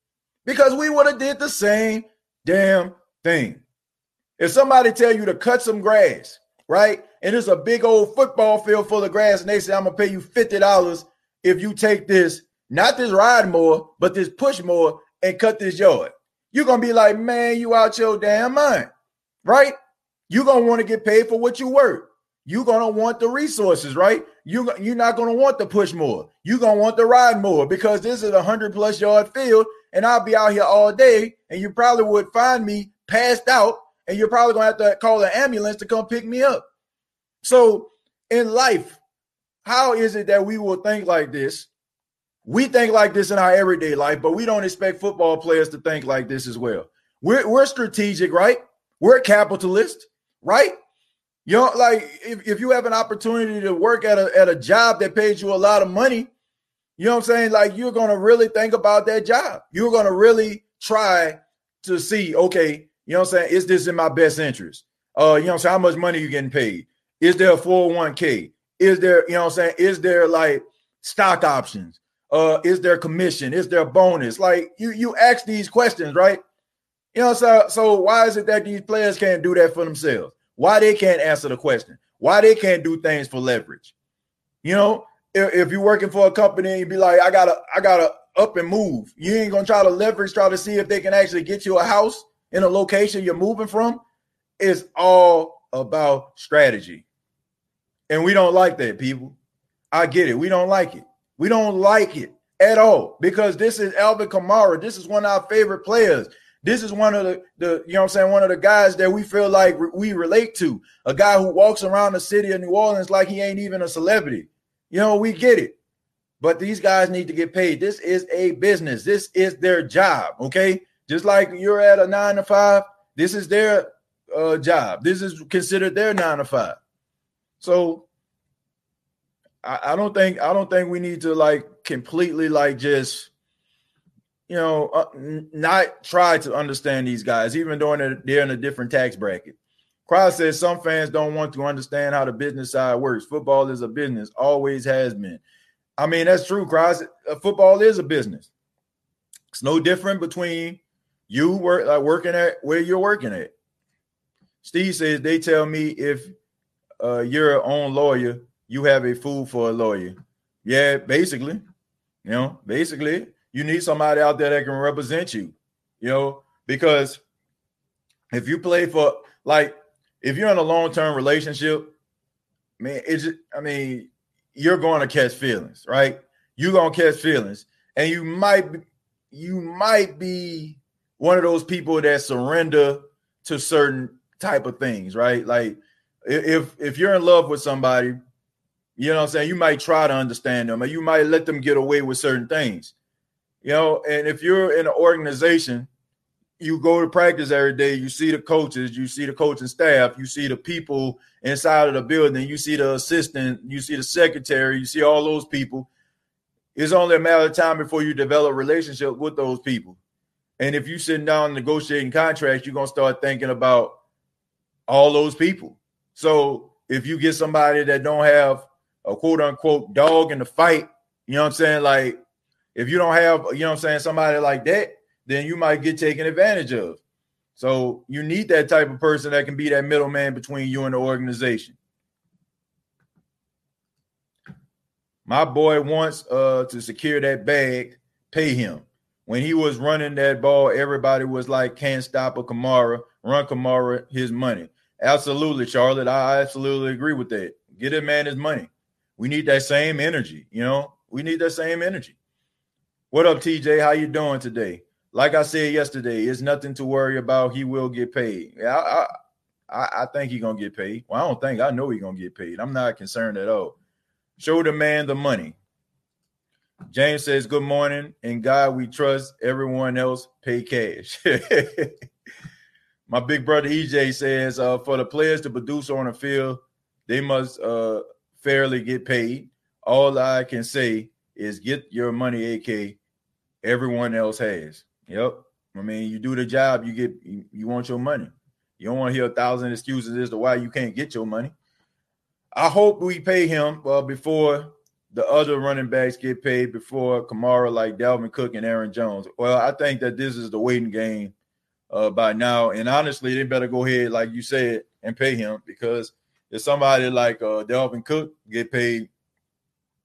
because we would have did the same damn thing. If somebody tell you to cut some grass, right? And it's a big old football field full of grass, and they say, I'm gonna pay you $50 if you take this, not this ride more, but this push more and cut this yard. You're gonna be like, man, you out your damn mind, right? You're gonna want to get paid for what you work. You're gonna want the resources, right? You you're not gonna want to push more. You're gonna want to ride more because this is a hundred plus yard field, and I'll be out here all day, and you probably would find me passed out, and you're probably gonna have to call an ambulance to come pick me up. So in life, how is it that we will think like this? We think like this in our everyday life, but we don't expect football players to think like this as well. We're, we're strategic, right? We're capitalist right? You know, like if, if you have an opportunity to work at a at a job that pays you a lot of money, You know what I'm saying? Like you're gonna really think about that job. You're gonna really try to see, okay, you know what I'm saying? Is this in my best interest? Uh, you know what I'm saying? How much money you getting paid? Is there a 401k? Is there, you know what I'm saying? Is there like stock options? Uh, is there commission? Is there bonus? Like you you ask these questions, right? You know, so so why is it that these players can't do that for themselves? Why they can't answer the question? Why they can't do things for leverage? You know, if, if you're working for a company and you be like, I gotta, I gotta up and move. You ain't gonna try to leverage, try to see if they can actually get you a house in a location you're moving from. It's all about strategy. And we don't like that, people. I get it. We don't like it. We don't like it at all because this is Alvin Kamara. This is one of our favorite players. This is one of the, the you know I'm saying, one of the guys that we feel like we relate to. A guy who walks around the city of New Orleans like he ain't even a celebrity. You know, we get it. But these guys need to get paid. This is a business. This is their job. Okay. Just like you're at a nine to five, this is their uh, job. This is considered their nine to five. So I, I don't think I don't think we need to like completely like just you know uh, not try to understand these guys, even though they're in a different tax bracket. Cross says some fans don't want to understand how the business side works. Football is a business, always has been. I mean, that's true, Cross. Uh, football is a business. It's no different between you work like working at where you're working at. Steve says they tell me if uh, you're your own lawyer, you have a fool for a lawyer. Yeah, basically, you know, basically, you need somebody out there that can represent you. You know, because if you play for like if you're in a long term relationship, man, it's I mean, you're going to catch feelings, right? You're gonna catch feelings, and you might you might be one of those people that surrender to certain type of things, right? Like if if you're in love with somebody, you know what I'm saying, you might try to understand them, or you might let them get away with certain things, you know. And if you're in an organization you go to practice every day, you see the coaches, you see the coaching staff, you see the people inside of the building, you see the assistant, you see the secretary, you see all those people. It's only a matter of time before you develop a relationship with those people. And if you're sitting down negotiating contracts, you're gonna start thinking about all those people. So if you get somebody that don't have a quote unquote dog in the fight, you know what I'm saying? Like if you don't have, you know what I'm saying, somebody like that, then you might get taken advantage of. So you need that type of person that can be that middleman between you and the organization. My boy wants uh, to secure that bag, pay him. When he was running that ball, everybody was like, can't stop a Kamara, run Kamara his money. Absolutely, Charlotte. I absolutely agree with that. Get a man his money. We need that same energy, you know. We need that same energy. What up, TJ? How you doing today? like I said yesterday, it's nothing to worry about. He will get paid. Yeah, I, I, I think he's gonna get paid. Well, I don't think I know he's gonna get paid. I'm not concerned at all. Show the man the money. James says, Good morning. and God we trust. Everyone else pay cash. (laughs) My big brother EJ says, uh, for the players to produce on the field, they must uh, fairly get paid. All I can say is get your money, AK. Everyone else has. Yep. I mean, you do the job, you get you, you want your money. You don't want to hear a thousand excuses as to why you can't get your money. I hope we pay him uh, before the other running backs get paid before Kamara, like Dalvin Cook and Aaron Jones. Well, I think that this is the waiting game uh, by now. And honestly, they better go ahead, like you said, and pay him because if somebody like uh, Dalvin Cook get paid,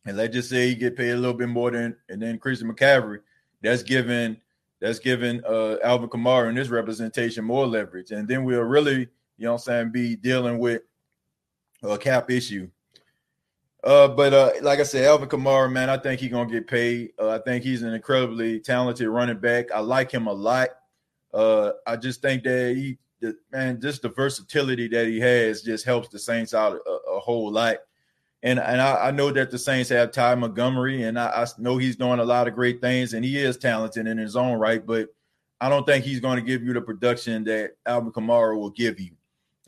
and let's just say he get paid a little bit more than and then Christian McCaffrey, that's giving that's giving uh, Alvin Kamara and his representation more leverage. And then we'll really, you know I'm saying, be dealing with a cap issue. Uh, but uh, like I said, Alvin Kamara, man, I think he's gonna get paid. Uh, I think he's an incredibly talented running back. I like him a lot. Uh, I just think that he, the, man, just the versatility that he has just helps the Saints out a, a whole lot and and I, I, know that the Saints have Ty Montgomery, and I, I, know he's doing a lot of great things, and he is talented in his own right. But I don't think he's going to give you the production that Alvin Kamara will give you.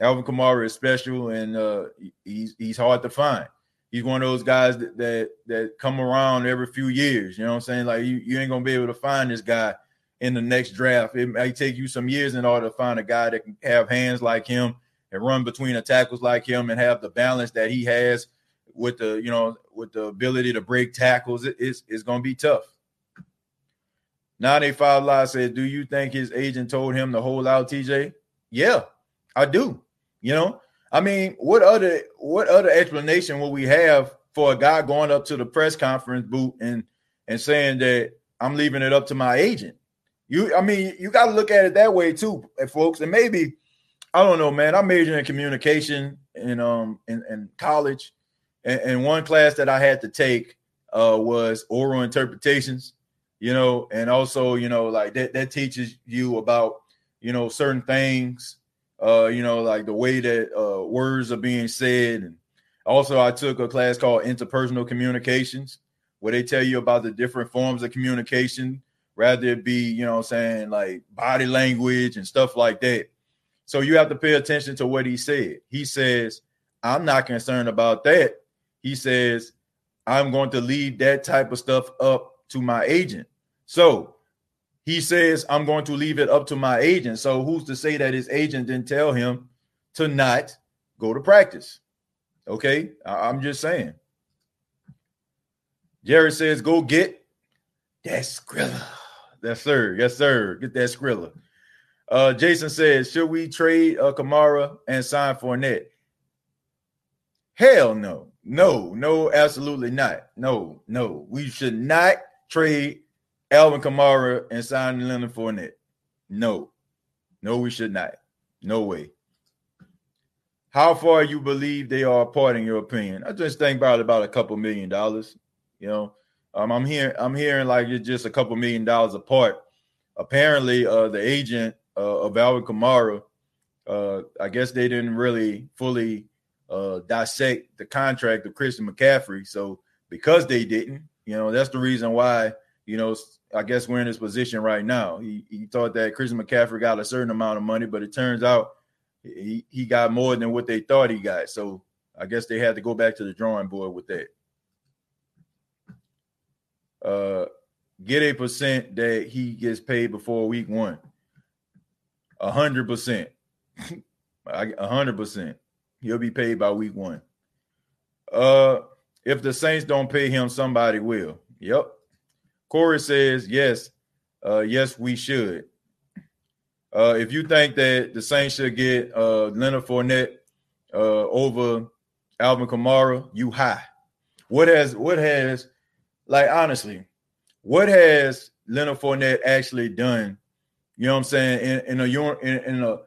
Alvin Kamara is special, and uh, he's he's hard to find. He's one of those guys that that, that come around every few years. You know what I'm saying? Like you, you ain't gonna be able to find this guy in the next draft. It may take you some years in order to find a guy that can have hands like him and run between the tackles like him and have the balance that he has with the you know with the ability to break tackles. It, it's it's gonna be tough. 985 Live said, Do you think his agent told him to hold out TJ? Yeah, I do. You know, I mean, what other what other explanation will we have for a guy going up to the press conference booth and and saying that I'm leaving it up to my agent? You, I mean, you got to look at it that way too, eh, folks. And maybe I don't know, man. I majored in communication in um in, in college, and, and, one class that I had to take uh was oral interpretations. You know, and also you know like that that teaches you about you know certain things uh, you know, like the way that uh, words are being said. And also, I took a class called interpersonal communications, where they tell you about the different forms of communication, rather it be, you know, saying like body language and stuff like that. So you have to pay attention to what he said. He says, I'm not concerned about that. He says, I'm going to leave that type of stuff up to my agent. So he says, I'm going to leave it up to my agent. So who's to say that his agent didn't tell him to not go to practice? Okay, I- am just saying. Jerry says, go get that Skrilla. Yes, sir. Yes, sir. Get that Skrilla. Uh, Jason says, should we trade uh, Kamara and sign Fournette? Hell no. No, no, absolutely not. No, no. We should not trade Alvin Kamara and signing Leonard Fournette. No, no, we should not. No way. How far you believe they are apart in your opinion? I just think about about a couple million dollars. You know, um, I'm hearing I'm hearing like it's just a couple million dollars apart. Apparently, uh, the agent uh, of Alvin Kamara, uh, I guess they didn't really fully uh, dissect the contract of Christian McCaffrey. So because they didn't, you know, that's the reason why you know I guess we're in this position right now. He he thought that Christian McCaffrey got a certain amount of money, but it turns out he, he got more than what they thought he got. So I guess they had to go back to the drawing board with that. Uh, get a percent that he gets paid before week one. A hundred percent. (laughs) A hundred percent. He'll be paid by week one. Uh, if the Saints don't pay him, somebody will. Yep. Corey says, yes, uh, yes, we should. Uh, if you think that the Saints should get uh, Leonard Fournette uh, over Alvin Kamara, you high. What has what has like honestly, what has Leonard Fournette actually done? You know what I'm saying in, in a in, in a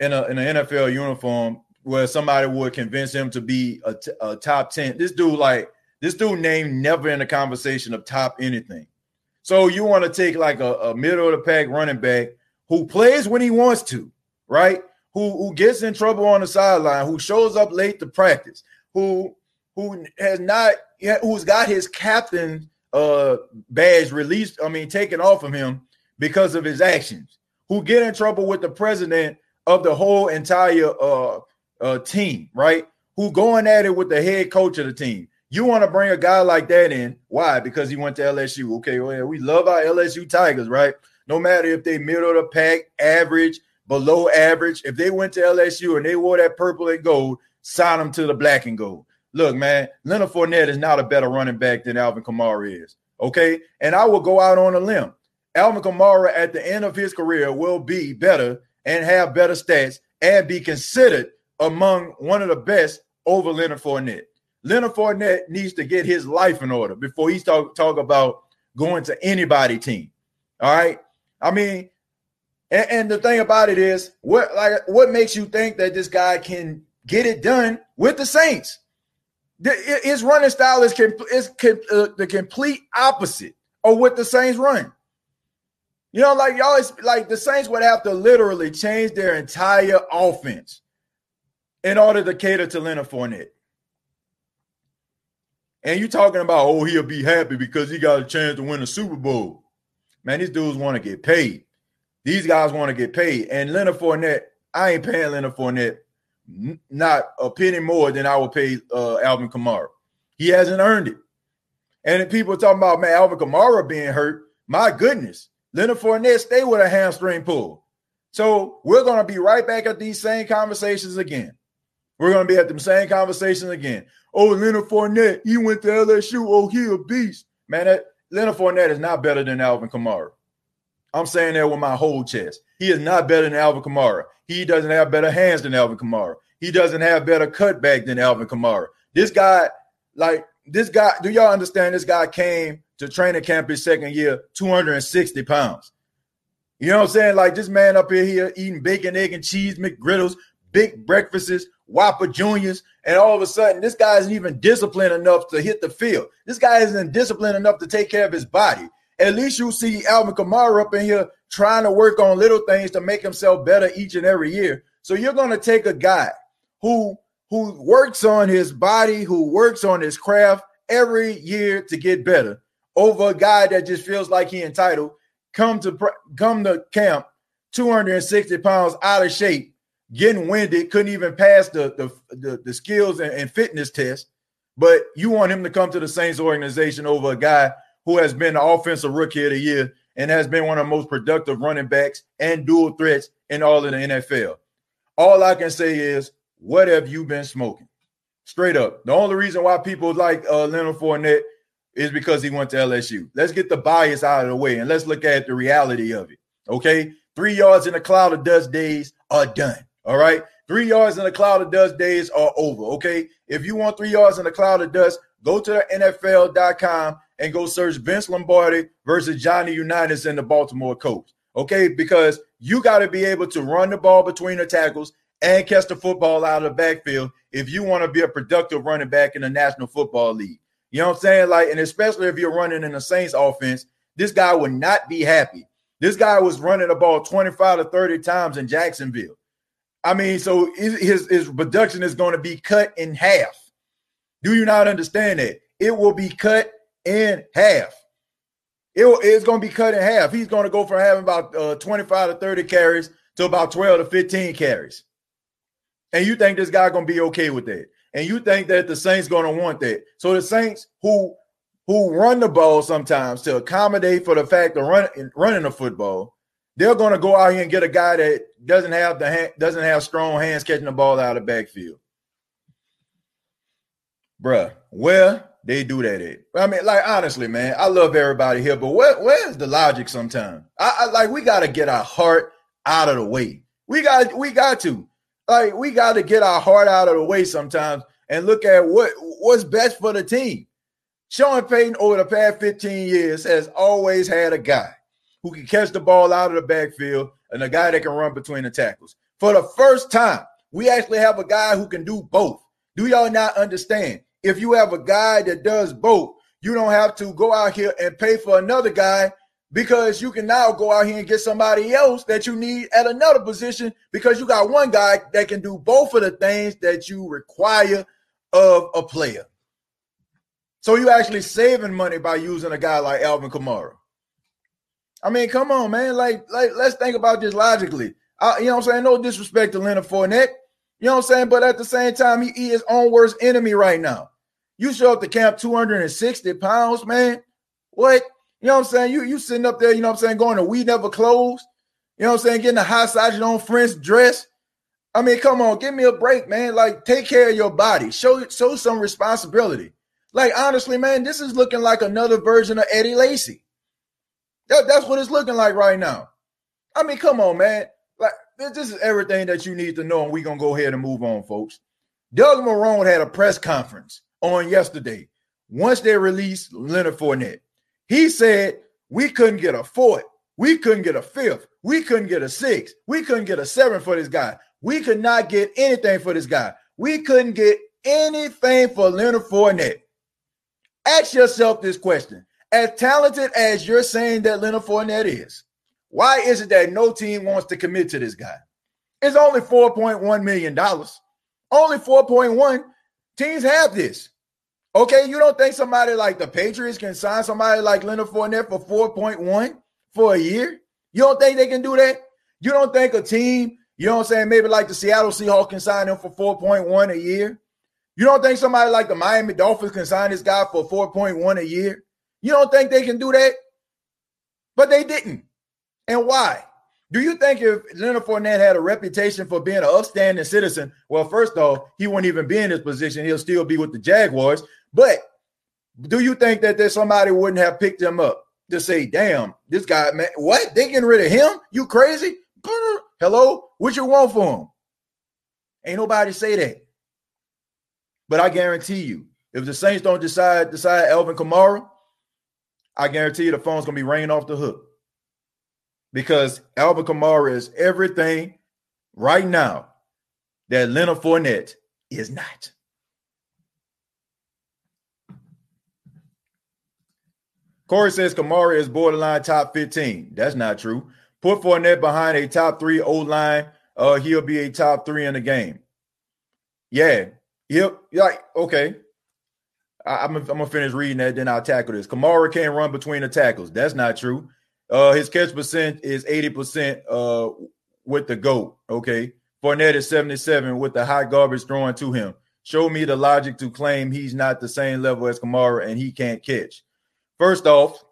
in a in an NFL uniform where somebody would convince him to be a, t- a top ten. This dude like this dude named never in the conversation of top anything. So you want to take like a, a middle of the pack running back who plays when he wants to, right? Who who gets in trouble on the sideline, who shows up late to practice, who who has not who's got his captain uh badge released, I mean taken off of him because of his actions, who get in trouble with the president of the whole entire uh, uh team, right? Who going at it with the head coach of the team. You want to bring a guy like that in. Why? Because he went to LSU. Okay, well, we love our LSU Tigers, right? No matter if they middle of the pack, average, below average. If they went to LSU and they wore that purple and gold, sign them to the black and gold. Look, man, Leonard Fournette is not a better running back than Alvin Kamara is. Okay. And I will go out on a limb. Alvin Kamara at the end of his career will be better and have better stats and be considered among one of the best over Leonard Fournette. Leonard Fournette needs to get his life in order before he talk talk about going to anybody team. All right. I mean, and, and, the thing about it is, what like what makes you think that this guy can get it done with the Saints? The, his running style is, is uh, the complete opposite of what the Saints run. You know, like y'all, like the Saints would have to literally change their entire offense in order to cater to Leonard Fournette. And you talking about, oh, he'll be happy because he got a chance to win a Super Bowl. Man, these dudes want to get paid. These guys want to get paid. And Leonard Fournette, I ain't paying Leonard Fournette not a penny more than I would pay uh, Alvin Kamara. He hasn't earned it. And people talking about man Alvin Kamara being hurt. My goodness, Leonard Fournette stay with a hamstring pull. So we're going to be right back at these same conversations again. We're going to be at them same conversations again. Oh, Leonard Fournette, he went to LSU. Oh, he a beast. Man, that, Leonard Fournette is not better than Alvin Kamara. I'm saying that with my whole chest. He is not better than Alvin Kamara. He doesn't have better hands than Alvin Kamara. He doesn't have better cutback than Alvin Kamara. This guy, like this guy, do y'all understand? This guy came to training camp his second year, 260 pounds. You know what I'm saying? Like this man up here, here eating bacon, egg, and cheese McGriddles, big breakfasts, Whopper Juniors, and all of a sudden, this guy isn't even disciplined enough to hit the field. This guy isn't disciplined enough to take care of his body. At least you see Alvin Kamara up in here trying to work on little things to make himself better each and every year. So you're going to take a guy who who works on his body, who works on his craft every year to get better, over a guy that just feels like he entitled, come to come to camp 260 pounds out of shape, getting winded, couldn't even pass the the, the, the skills and, and fitness test. But you want him to come to the Saints organization over a guy who has been the offensive rookie of the year and has been one of the most productive running backs and dual threats in all of the NFL. All I can say is, what have you been smoking? Straight up. The only reason why people like uh, Leonard Fournette is because he went to LSU. Let's get the bias out of the way and let's look at the reality of it. Okay. Three yards in a cloud of dust days are done. All right. Three yards in a cloud of dust days are over. Okay. If you want three yards in a cloud of dust, go to the NFL.com and go search Vince Lombardi versus Johnny Unitas and the Baltimore Colts. Okay. Because you got to be able to run the ball between the tackles and catch the football out of the backfield if you want to be a productive running back in the National Football League. You know what I'm saying? Like, and especially if you're running in the Saints offense, this guy would not be happy. This guy was running the ball 25 to 30 times in Jacksonville. I mean, so his, his production is going to be cut in half. Do you not understand that? It will be cut in half. It, will, it's going to be cut in half. He's going to go from having about uh, 25 to 30 carries to about 12 to 15 carries. And you think this guy going to be okay with that? and you think that the Saints going to want that. So the Saints who who run the ball sometimes to accommodate for the fact of run, running the football, they're going to go out here and get a guy that doesn't have the hand, doesn't have strong hands catching the ball out of backfield. Bruh, where they do that at? I mean, like honestly, man, I love everybody here, but where, where's the logic sometimes? I, I like we got to get our heart out of the way. We got we got to. Like we got to get our heart out of the way sometimes and look at what what's best for the team. Sean Payton over the past 15 years has always had a guy who can catch the ball out of the backfield and a guy that can run between the tackles. For the first time, we actually have a guy who can do both. Do y'all not understand? If you have a guy that does both, you don't have to go out here and pay for another guy because you can now go out here and get somebody else that you need at another position because you got one guy that can do both of the things that you require of a player. So you're actually saving money by using a guy like Alvin Kamara. I mean, come on, man. Like, like let's think about this logically. You know what I'm saying? No disrespect to Leonard Fournette. You know what I'm saying? But at the same time, he, he is own worst enemy right now. You show up to camp 260 pounds, man. What? You know what I'm saying? You you sitting up there, you know what I'm saying, going to we never close. You know what I'm saying? Getting a high size on French dress. I mean, come on, give me a break, man. Like, take care of your body. Show show some responsibility. Like, honestly, man, this is looking like another version of Eddie Lacy. That, that's what it's looking like right now. I mean, come on, man. Like, this is everything that you need to know, and we're gonna go ahead and move on, folks. Doug Marrone had a press conference on yesterday once they released Leonard Fournette. He said we couldn't get a fourth, we couldn't get a fifth, we couldn't get a six, we couldn't get a seven for this guy. We could not get anything for this guy. We couldn't get anything for Leonard Fournette. Ask yourself this question. As talented as you're saying that Leonard Fournette is, why is it that no team wants to commit to this guy? It's only $4.1 million. Only 4.1 teams have this. Okay, you don't think somebody like the Patriots can sign somebody like Leonard Fournette for 4.1 for a year? You don't think they can do that? You don't think a team, you know what I'm saying, maybe like the Seattle Seahawks can sign him for 4.1 a year? You don't think somebody like the Miami Dolphins can sign this guy for 4.1 a year? You don't think they can do that? But they didn't. And why? Do you think if Leonard Fournette had a reputation for being an upstanding citizen, well, first off, he wouldn't even be in this position. He'll still be with the Jaguars. But do you think that there's somebody wouldn't have picked him up to say, damn, this guy, man, what? They getting rid of him? You crazy? Hello? What you want for him? Ain't nobody say that. But I guarantee you, if the Saints don't decide decide Alvin Kamara, I guarantee you the phone's gonna be ringing off the hook because Alvin Kamara is everything right now that Leonard Fournette is not. Corey says Kamara is borderline top 15. That's not true. Put Fournette behind a top three O line, uh, he'll be a top three in the game. Yeah. Yep. Like, okay. I, am I'm gonna finish reading that, then I'll tackle this. Kamara can't run between the tackles. That's not true. Uh, his catch percent is 80% uh with the GOAT. Okay. Fournette is 77 with the high garbage thrown to him. Show me the logic to claim he's not the same level as Kamara and he can't catch. First off,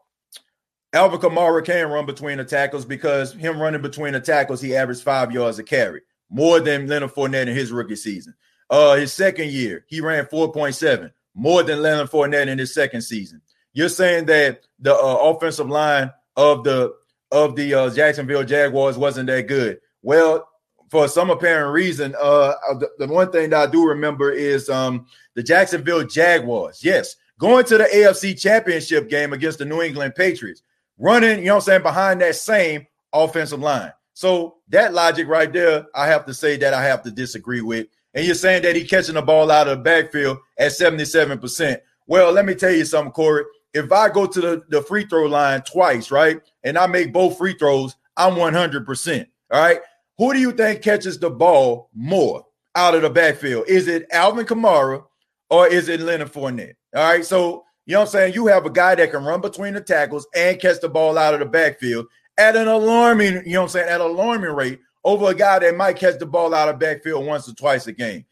Alvin Kamara can run between the tackles because him running between the tackles, he averaged five yards a carry, more than Leonard Fournette in his rookie season. Uh, his second year, he ran 4.7, more than Leonard Fournette in his second season. You're saying that the uh, offensive line of the of the uh, Jacksonville Jaguars wasn't that good. Well, for some apparent reason, uh, the, the, one thing that I do remember is um, the Jacksonville Jaguars. Yes, going to the AFC Championship game against the New England Patriots, running, you know what I'm saying, behind that same offensive line. So that logic right there, I have to say that I have to disagree with. And you're saying that he catching the ball out of the backfield at 77%. Well, let me tell you something, Corey if I go to the, the free throw line twice, right, and I make both free throws, I'm 100%. All right. Who do you think catches the ball more out of the backfield? Is it Alvin Kamara or is it Leonard Fournette? All right. So, you know what I'm saying? You have a guy that can run between the tackles and catch the ball out of the backfield at an alarming, you know what I'm saying, at an alarming rate over a guy that might catch the ball out of backfield once or twice a game.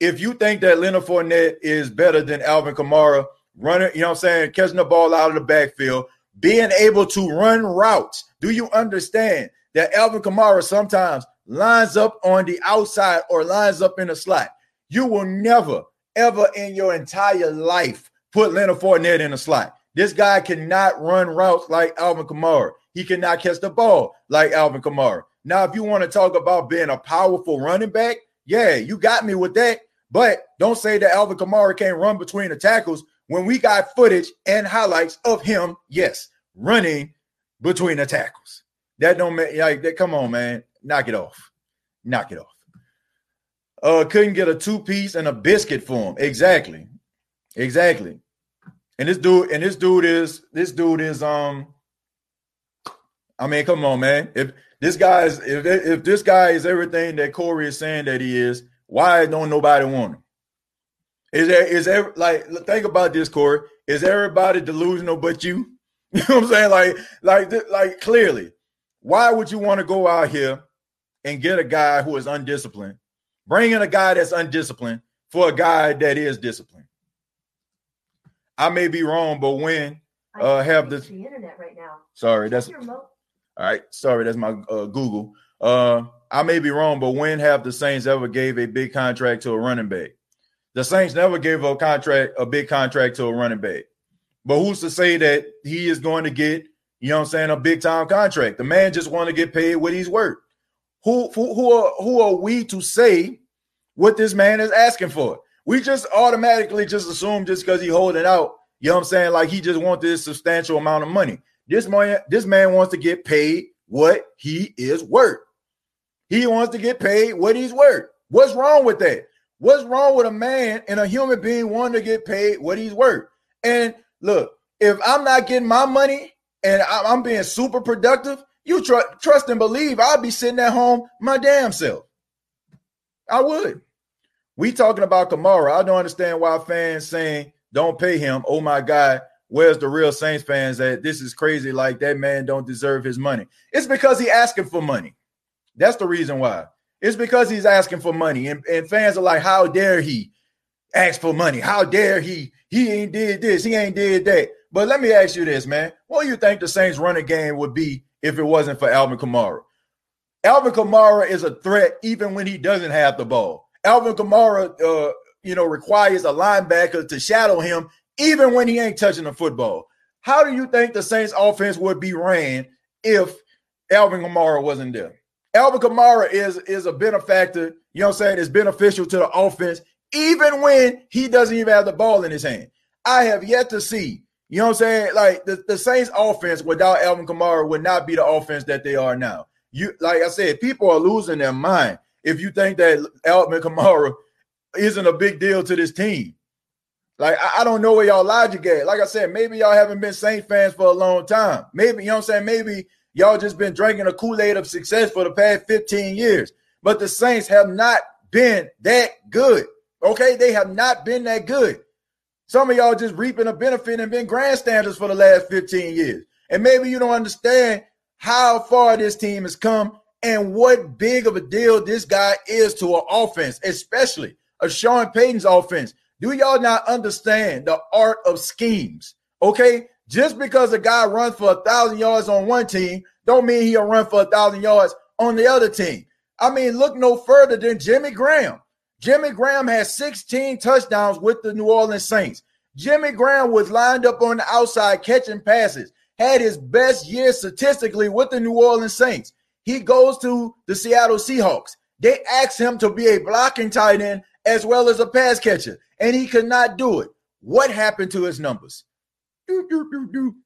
If you think that Leonard Fournette is better than Alvin Kamara, running, you know what I'm saying, catching the ball out of the backfield, being able to run routes. Do you understand that Alvin Kamara sometimes lines up on the outside or lines up in a slot? You will never, ever in your entire life put Leonard Fournette in a slot. This guy cannot run routes like Alvin Kamara. He cannot catch the ball like Alvin Kamara. Now, if you want to talk about being a powerful running back, yeah, you got me with that. But don't say that Alvin Kamara can't run between the tackles when we got footage and highlights of him, yes, running between the tackles. That don't make like that. Come on, man, knock it off, knock it off. Uh, couldn't get a two piece and a biscuit for him. Exactly, exactly. And this dude, and this dude is this dude is um. I mean, come on, man. If this guy is if if this guy is everything that Corey is saying that he is, why don't nobody want him? Is there is there like think about this, Corey? Is everybody delusional but you? (laughs) You know what I'm saying? Like, like, like clearly, why would you want to go out here and get a guy who is undisciplined, bring in a guy that's undisciplined for a guy that is disciplined? I may be wrong, but when uh have the internet right now. Sorry, that's all right. Sorry, that's my uh, Google. Uh, I may be wrong, but when have the Saints ever gave a big contract to a running back? The Saints never gave a contract, a big contract to a running back. But who's to say that he is going to get, you know I'm saying, a big time contract? The man just want to get paid what he's worth. Who, who, who are who are we to say what this man is asking for? We just automatically just assume just because he holding out, you know I'm saying? Like he just wants this substantial amount of money. This man, this man wants to get paid what he is worth. He wants to get paid what he's worth. What's wrong with that? What's wrong with a man and a human being wanting to get paid what he's worth? And look, if I'm not getting my money and I'm being super productive, you tr- trust and believe I'll be sitting at home my damn self. I would. We talking about Kamara. I don't understand why fans saying don't pay him. Oh my God, where's the real Saints fans at? This is crazy. Like that man don't deserve his money. It's because he asking for money. That's the reason why. It's because he's asking for money, and, and fans are like, "How dare he?" ask for money. How dare he? He ain't did this. He ain't did that. But let me ask you this, man. What do you think the Saints running game would be if it wasn't for Alvin Kamara? Alvin Kamara is a threat even when he doesn't have the ball. Alvin Kamara, uh, you know, requires a linebacker to shadow him even when he ain't touching the football. How do you think the Saints offense would be ran if Alvin Kamara wasn't there? Alvin Kamara is is a benefactor, you know what I'm saying? It's beneficial to the offense, even when he doesn't even have the ball in his hand. I have yet to see, you know what I'm saying? Like the, the Saints offense without Alvin Kamara would not be the offense that they are now. You like I said, people are losing their mind if you think that Alvin Kamara isn't a big deal to this team. Like, I, I, don't know where y'all logic at. Like I said, maybe y'all haven't been Saint fans for a long time. Maybe, you know what I'm saying? Maybe y'all just been drinking a Kool-Aid of success for the past 15 years. But the Saints have not been that good. Okay, they have not been that good. Some of y'all just reaping a benefit and been grandstanders for the last 15 years. And maybe you don't understand how far this team has come and what big of a deal this guy is to an offense, especially a Sean Payton's offense. Do y'all not understand the art of schemes? Okay, just because a guy runs for a thousand yards on one team, don't mean he'll run for a thousand yards on the other team. I mean, look no further than Jimmy Graham. Jimmy Graham has 16 touchdowns with the New Orleans Saints. Jimmy Graham was lined up on the outside catching passes, had his best year statistically with the New Orleans Saints. He goes to the Seattle Seahawks. They asked him to be a blocking tight end as well as a pass catcher and he could not do it. What happened to his numbers?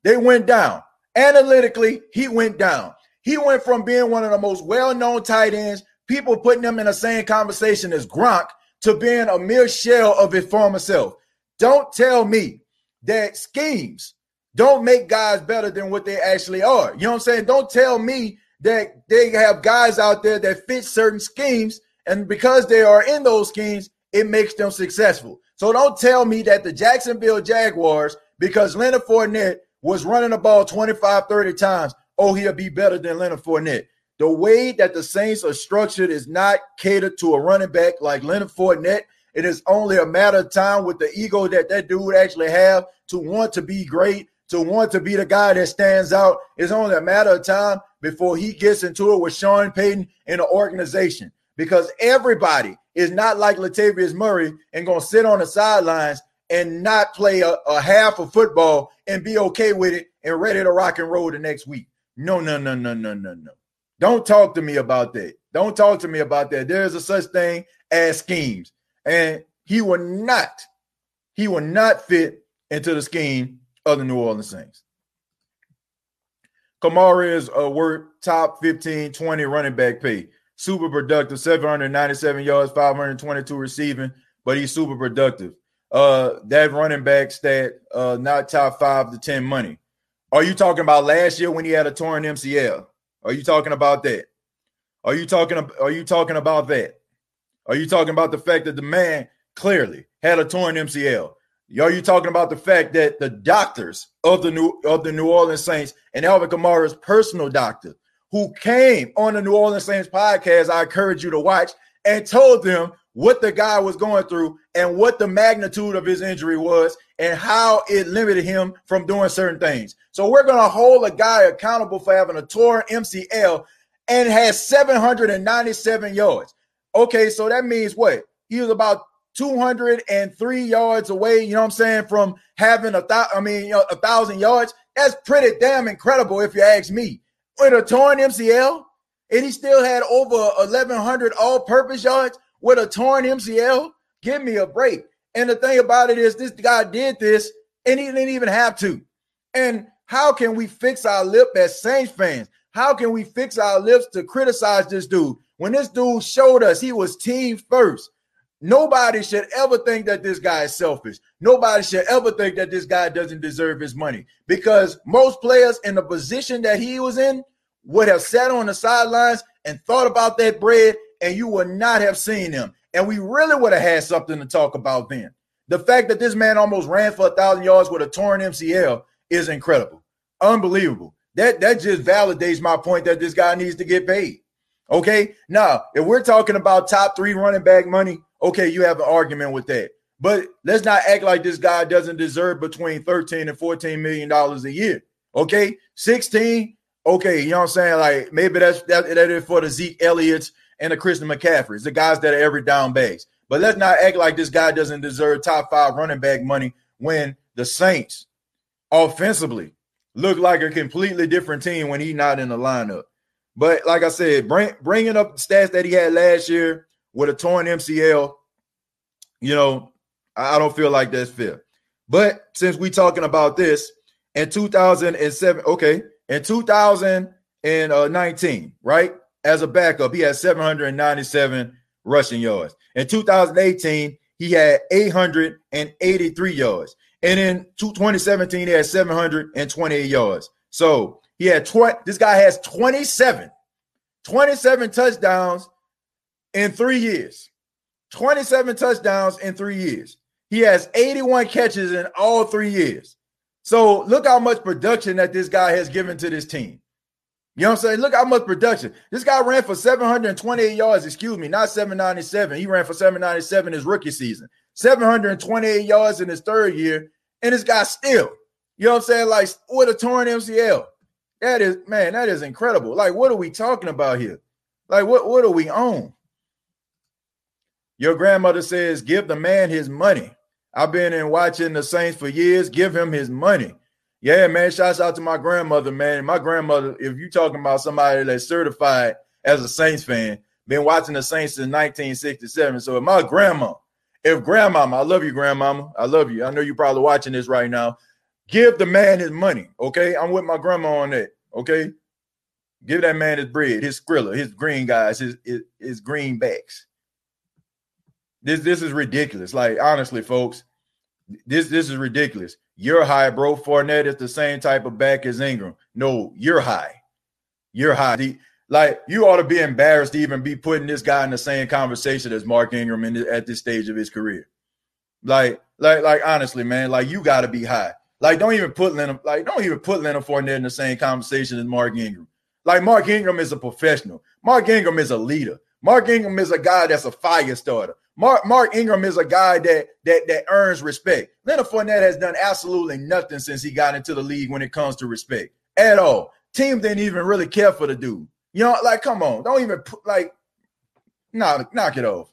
They went down. Analytically, he went down. He went from being one of the most well-known tight ends, people putting him in the same conversation as Gronk, to being a mere shell of his former self. Don't tell me that schemes don't make guys better than what they actually are. You know what I'm saying? Don't tell me that they have guys out there that fit certain schemes, and because they are in those schemes, it makes them successful. So don't tell me that the Jacksonville Jaguars, because Leonard Fournette was running the ball 25, 30 times, oh, he'll be better than Leonard Fournette. The way that the Saints are structured is not catered to a running back like Leonard Fournette. It is only a matter of time with the ego that that dude actually have to want to be great, to want to be the guy that stands out. It's only a matter of time before he gets into it with Sean Payton in the organization because everybody is not like Latavius Murray and going to sit on the sidelines and not play a, a, half of football and be okay with it and ready to rock and roll the next week. No, no, no, no, no, no, no. Don't talk to me about that. Don't talk to me about that. There is a such thing as schemes. And he will not, he will not fit into the scheme of the New Orleans Saints. Kamara is a worth top 15, 20 running back pay super productive, 797 yards, 522 receiving, but he's super productive. Uh, that running back stat, uh, not top five to 10 money. Are you talking about last year when he had a torn MCL? Are you talking about that? Are you talking are you talking about that? Are you talking about the fact that the man clearly had a torn MCL? Are you talking about the fact that the doctors of the new of the New Orleans Saints and Alvin Kamara's personal doctor who came on the New Orleans Saints podcast, I encourage you to watch, and told them what the guy was going through and what the magnitude of his injury was and how it limited him from doing certain things. So we're going to hold a guy accountable for having a torn MCL and has 797 yards. Okay, so that means what? He was about 203 yards away, you know what I'm saying, from having a thousand, I mean, you know, a thousand yards. That's pretty damn incredible if you ask me with a torn MCL, and he still had over 1,100 all-purpose yards with a torn MCL. Give me a break. And the thing about it is, this guy did this, and he didn't even have to. And how can we fix our lip as Saints fans? How can we fix our lips to criticize this dude when this dude showed us he was team first? Nobody should ever think that this guy is selfish. Nobody should ever think that this guy doesn't deserve his money because most players in the position that he was in would have sat on the sidelines and thought about that bread, and you would not have seen him. And we really would have had something to talk about then. The fact that this man almost ran for a thousand yards with a torn MCL is incredible, unbelievable. That that just validates my point that this guy needs to get paid. Okay, now if we're talking about top three running back money, okay, you have an argument with that. But let's not act like this guy doesn't deserve between 13 and 14 million dollars a year. Okay, 16. Okay, you know what I'm saying? Like maybe that's that, that is for the Zeke Elliott's and the Christian McCaffreys, the guys that are every down base. But let's not act like this guy doesn't deserve top five running back money when the Saints offensively look like a completely different team when he's not in the lineup. But like I said, bring, bringing up the stats that he had last year with a torn MCL, you know, I don't feel like that's fair. But since we talking about this in 2007, okay, in 2019, right? As a backup, he had 797 rushing yards. In 2018, he had 883 yards. And in 2017, he had 728 yards. So he had 20, this guy has 27, 27 touchdowns in three years. 27 touchdowns in three years. He has 81 catches in all three years. So look how much production that this guy has given to this team. You know what I'm saying? Look how much production. This guy ran for 728 yards, excuse me, not 797. He ran for 797 his rookie season. 728 yards in his third year, and this guy still, you know what I'm saying? Like with a torn MCL. That is, man, that is incredible. Like, what are we talking about here? Like, what, what are we on? Your grandmother says, give the man his money. I've been in watching the Saints for years. Give him his money. Yeah, man. Shouts out to my grandmother, man. My grandmother, if you talking about somebody that's certified as a Saints fan, been watching the Saints since 1967. So if my grandma, if grandmama, I love you, grandmama. I love you. I know you're probably watching this right now. Give the man his money. Okay. I'm with my grandma on that. Okay. Give that man his bread, his skrilla, his green guys, his, his, his greenbacks. This this is ridiculous. Like honestly, folks, this this is ridiculous. You're high, bro. Fournette is the same type of back as Ingram. No, you're high. You're high. The, like you ought to be embarrassed to even be putting this guy in the same conversation as Mark Ingram in, at this stage of his career. Like, like, like, honestly, man, like you got to be high. Like, don't even put Leonard, like, don't even put Leonard Fournette in the same conversation as Mark Ingram. Like, Mark Ingram is a professional. Mark Ingram is a leader. Mark Ingram is a guy that's a fire starter. Mark Mark Ingram is a guy that that that earns respect. Leonard Fournette has done absolutely nothing since he got into the league when it comes to respect at all. Team didn't even really care for the dude. You know, like come on, don't even like, knock knock it off.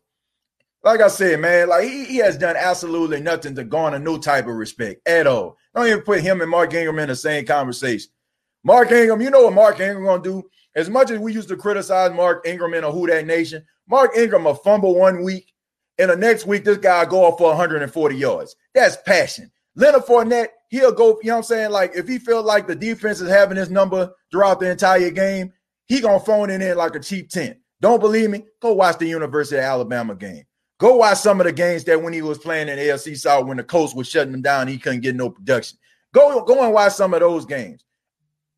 Like I said, man, like he, he has done absolutely nothing to garner no type of respect at all. Don't even put him and Mark Ingram in the same conversation. Mark Ingram, you know what Mark Ingram gonna do? As much as we used to criticize Mark Ingram in a Who Dat Nation, Mark Ingram a fumble one week and the next week, this guy go off for 140 yards. That's passion. Leonard Fournette, he'll go, you know what I'm saying? Like, if he feel like the defense is having his number throughout the entire game, he gonna phone in it in like a cheap tent. Don't believe me? Go watch the University of Alabama game. Go watch some of the games that when he was playing in AFC South when the coach was shutting him down, he couldn't get no production. Go, go and watch some of those games.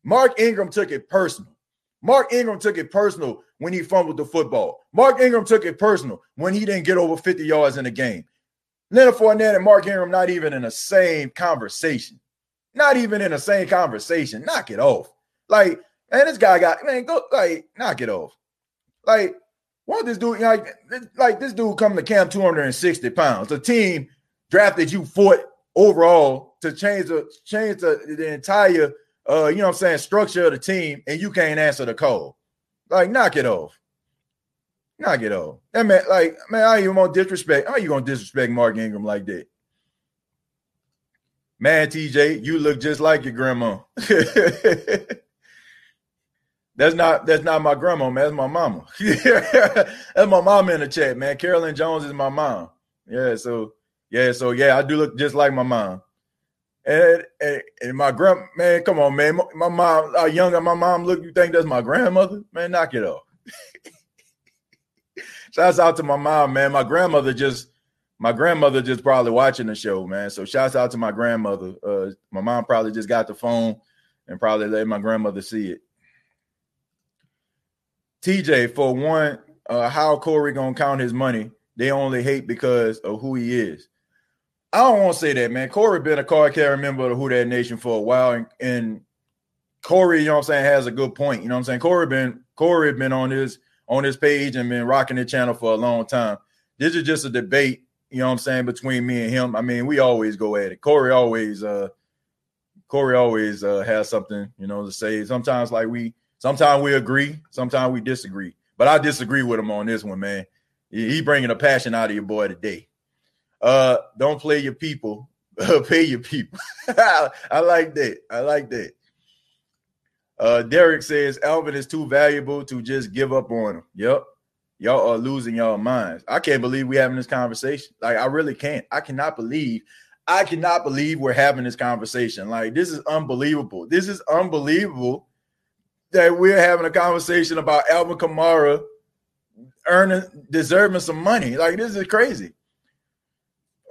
Mark Ingram took it personal. Mark Ingram took it personal when he fumbled the football. Mark Ingram took it personal when he didn't get over 50 yards in a game. Leonard Fournette and Mark Ingram not even in the same conversation. Not even in the same conversation. Knock it off. Like, man, this guy got man, go like knock it off. Like, what this dude like? Like this dude come to camp 260 pounds. The team drafted you fourth overall to change the change the, the entire uh, you know what I'm saying, structure of the team, and you can't answer the call. Like, knock it off. Knock it off. That man, like, man, how you want disrespect? How you gonna disrespect Mark Ingram like that? Man, TJ, you look just like your grandma. (laughs) that's not that's not my grandma, man. That's my mama. (laughs) that's my mama in the chat, man. Carolyn Jones is my mom. Yeah, so yeah, so yeah, I do look just like my mom. And, and, and my grand man, come on, man. My, mom, uh, younger, my mom look, you think that's my grandmother? Man, knock it off. (laughs) shouts out to my mom, man. My grandmother just my grandmother just probably watching the show, man. So shouts out to my grandmother. Uh, my mom probably just got the phone and probably let my grandmother see it. TJ, for one, uh, how Corey gonna count his money? They only hate because of who he is. I don't want to say that, man. Corey been a card carrying member of Who Dat Nation for a while, and, and Corey, you know what I'm saying, has a good point. You know what I'm saying? Corey been Corey been on his on his page and been rocking the channel for a long time. This is just a debate, you know what I'm saying, between me and him. I mean, we always go at it. Corey always uh Corey always uh has something, you know, to say. Sometimes like we sometimes we agree, sometimes we disagree. But I disagree with him on this one, man. He bringing a passion out of your boy today. Uh, don't play your people, (laughs) pay your people. (laughs) I like that. I like that. Uh, Derek says Alvin is too valuable to just give up on him. Yep. Y'all are losing y'all minds. I can't believe we're having this conversation. Like, I really can't. I cannot believe, I cannot believe we're having this conversation. Like, this is unbelievable. This is unbelievable that we're having a conversation about Alvin Kamara earning, deserving some money. Like, this is crazy.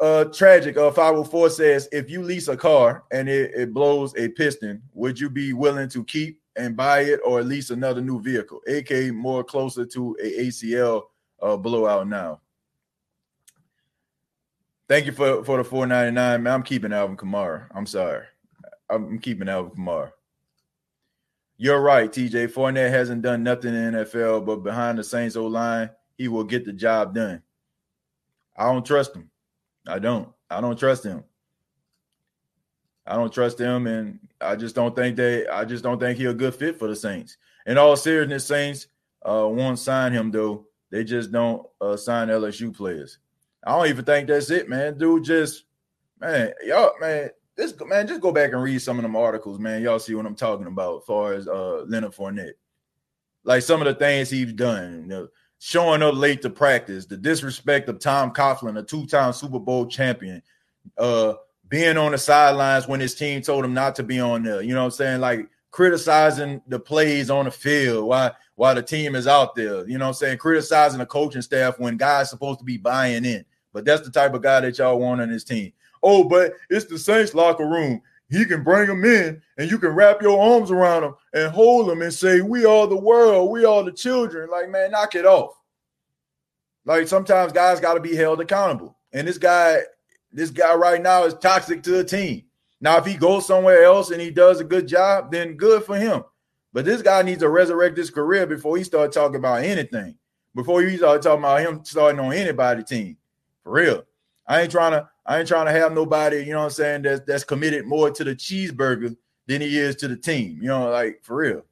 Uh, tragic. Uh, 504 says, if you lease a car and it, it blows a piston, would you be willing to keep and buy it or lease another new vehicle? AK more closer to a ACL uh, blowout now. Thank you for, for the 499. Man, I'm keeping Alvin Kamara. I'm sorry. I'm keeping Alvin Kamara. You're right, TJ. Fournette hasn't done nothing in NFL, but behind the Saints O line, he will get the job done. I don't trust him. I don't. I don't trust him. I don't trust him, and I just don't think they. I just don't think he's a good fit for the Saints. In all seriousness, Saints uh, won't sign him though. They just don't uh, sign LSU players. I don't even think that's it, man. Dude, just man, y'all, man, this man, just go back and read some of them articles, man. Y'all see what I'm talking about, as far as uh, Leonard Fournette. Like some of the things he's done. You know, showing up late to practice, the disrespect of Tom Coughlin, a two-time Super Bowl champion, uh, being on the sidelines when his team told him not to be on there. You know what I'm saying? Like criticizing the plays on the field while while the team is out there. You know what I'm saying? Criticizing the coaching staff when guys supposed to be buying in. But that's the type of guy that y'all want on his team. Oh, but it's the Saints locker room. He can bring them in and you can wrap your arms around them and hold them and say, We are the world, we are the children. Like, man, knock it off. Like sometimes guys got to be held accountable. And this guy, this guy right now is toxic to the team. Now, if he goes somewhere else and he does a good job, then good for him. But this guy needs to resurrect his career before he start talking about anything. Before he start talking about him starting on anybody team. For real. I ain't trying to I ain't trying to have nobody, you know what I'm saying, that's that's committed more to the cheeseburger than he is to the team. You know, like for real.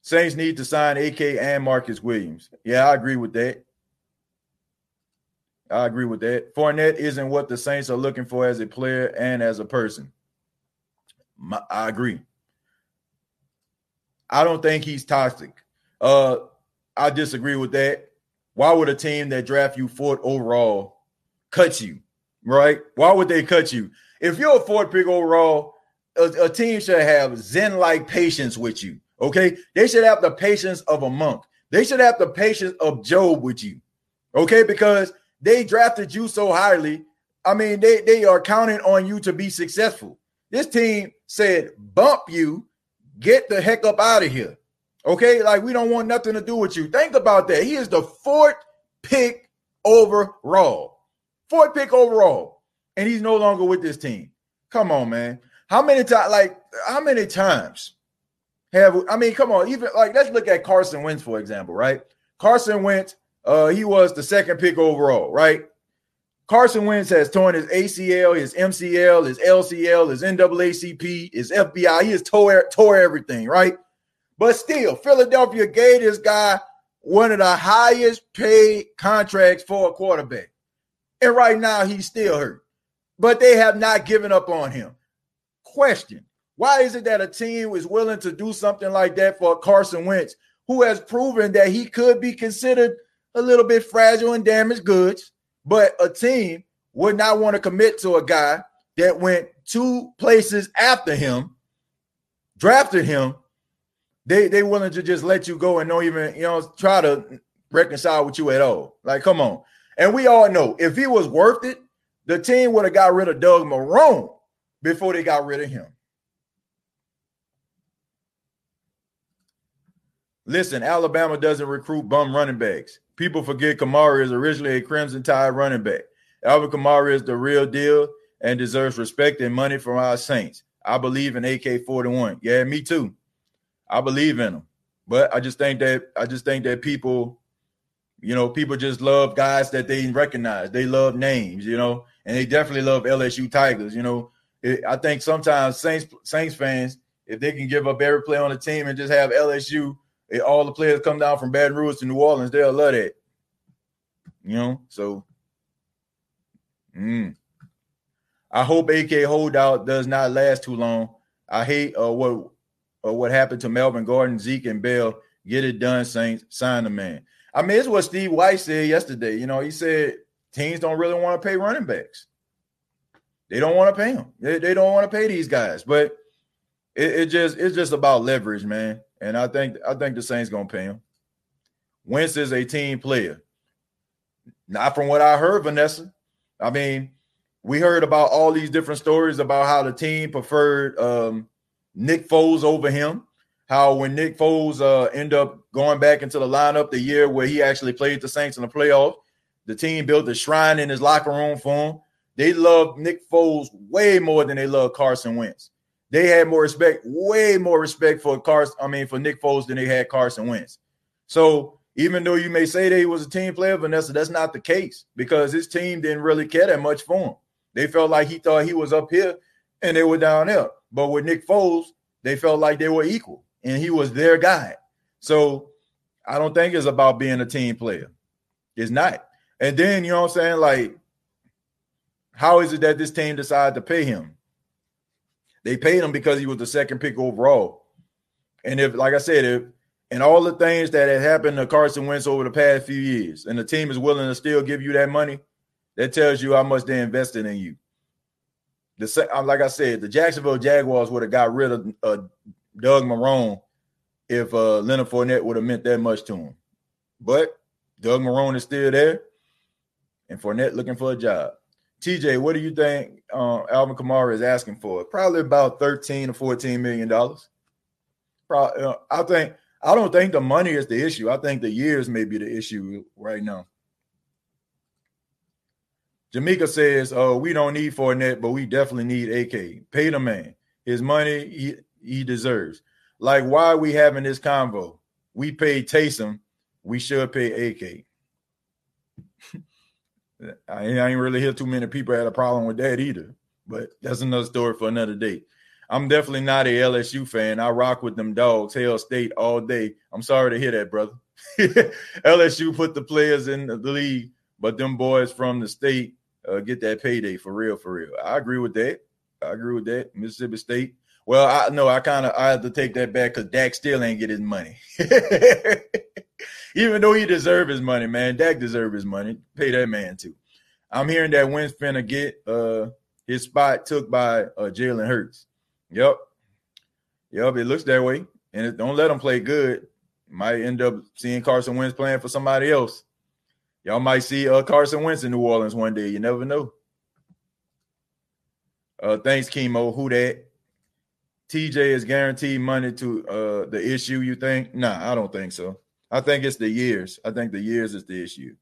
Saints need to sign AK and Marcus Williams. Yeah, I agree with that. I agree with that. Fournette isn't what the Saints are looking for as a player and as a person. My, I agree. I don't think he's toxic. Uh, I disagree with that. Why would a team that draft you fourth overall cut you? Right? Why would they cut you? If you're a fourth pick overall, a, a team should have Zen-like patience with you. Okay, they should have the patience of a monk. They should have the patience of Job with you. Okay, because they drafted you so highly. I mean, they, they are counting on you to be successful. This team said, bump you, get the heck up out of here. Okay, like we don't want nothing to do with you. Think about that. He is the fourth pick overall. Fourth pick overall. And he's no longer with this team. Come on, man. How many times, like, how many times have I mean, come on, even like let's look at Carson Wentz, for example, right? Carson Wentz, uh, he was the second pick overall, right? Carson Wentz has torn his ACL, his MCL, his LCL, his NAACP, his FBI. He has tore, tore everything, right? But still, Philadelphia gave this guy one of the highest paid contracts for a quarterback. And right now, he's still hurt. But they have not given up on him. Question why is it that a team is willing to do something like that for Carson Wentz, who has proven that he could be considered a little bit fragile and damaged goods, but a team would not want to commit to a guy that went two places after him, drafted him. They they willing to just let you go and don't even you know try to reconcile with you at all. Like, come on. And we all know if he was worth it, the team would have got rid of Doug Marrone before they got rid of him. Listen, Alabama doesn't recruit bum running backs. People forget Kamara is originally a Crimson Tide running back. Alvin Kamara is the real deal and deserves respect and money from our Saints. I believe in AK 41. Yeah, me too. I believe in him. But I just think that I just think that people You know, people just love guys that they recognize. They love names, you know, and they definitely love LSU Tigers. You know, it, I think sometimes Saints Saints fans, if they can give up every play on the team and just have LSU, it, all the players come down from Baton Rouge to New Orleans, they'll love that. You know, so mm. I hope AK holdout does not last too long. I hate uh, what uh, what happened to Melvin Gordon, Zeke, and Bell. Get it done, Saints. Sign the man. I mean, it's what Steve White said yesterday. You know, he said teams don't really want to pay running backs. They don't want to pay them. They, they don't want to pay these guys. But it, it, just it's just about leverage, man. And I think I think the Saints gonna pay him. Wentz is a team player. Not from what I heard, Vanessa. I mean, we heard about all these different stories about how the team preferred um, Nick Foles over him how when Nick Foles uh, end up going back into the lineup the year where he actually played the Saints in the playoff, the team built a shrine in his locker room for him. They love Nick Foles way more than they love Carson Wentz. They had more respect, way more respect for Carson. I mean, for Nick Foles than they had Carson Wentz. So even though you may say that he was a team player, Vanessa, that's not the case because his team didn't really care that much for him. They felt like he thought he was up here and they were down there. But with Nick Foles, they felt like they were equal and he was their guy. So I don't think it's about being a team player. It's not. And then, you know what I'm saying? Like, how is it that this team decided to pay him? They paid him because he was the second pick overall. And if, like I said, if and all the things that had happened to Carson Wentz over the past few years, and the team is willing to still give you that money, that tells you how much they invested in you. The like I said, the Jacksonville Jaguars would have got rid of uh, Doug Marrone if uh, Leonard Fournette would have meant that much to him. But Doug Marrone is still there, and Fournette looking for a job. TJ, what do you think uh, Alvin Kamara is asking for? Probably about 13 or 14 million dollars. Uh, I think I don't think the money is the issue. I think the years may be the issue right now. Jamaica says, "Oh, we don't need Fournette, but we definitely need AK. Pay the man his money. He deserves. Like, why are we having this convo? We paid Taysom, we should pay AK. (laughs) I ain't really hear too many people had a problem with that either, but that's another story for another day. I'm definitely not a LSU fan. I rock with them dogs, Hail State all day. I'm sorry to hear that, brother. (laughs) LSU put the players in the league, but them boys from the state uh, get that payday for real, for real. I agree with that. I agree with that. Mississippi State, well, I know I kind of I have to take that back because Dak still ain't get his money. (laughs) Even though he deserve his money, man. Dak deserve his money. Pay that man too. I'm hearing that Wentz finna get uh his spot took by uh Jalen Hurts. Yep. Yep, it looks that way. And it, don't let him play good. Might end up seeing Carson Wentz playing for somebody else. Y'all might see uh Carson Wentz in New Orleans one day. You never know. Uh thanks, Chemo. Who that? TJ is guaranteed money to uh, the issue, you think? Nah, I don't think so. I think it's the years. I think the years is the issue.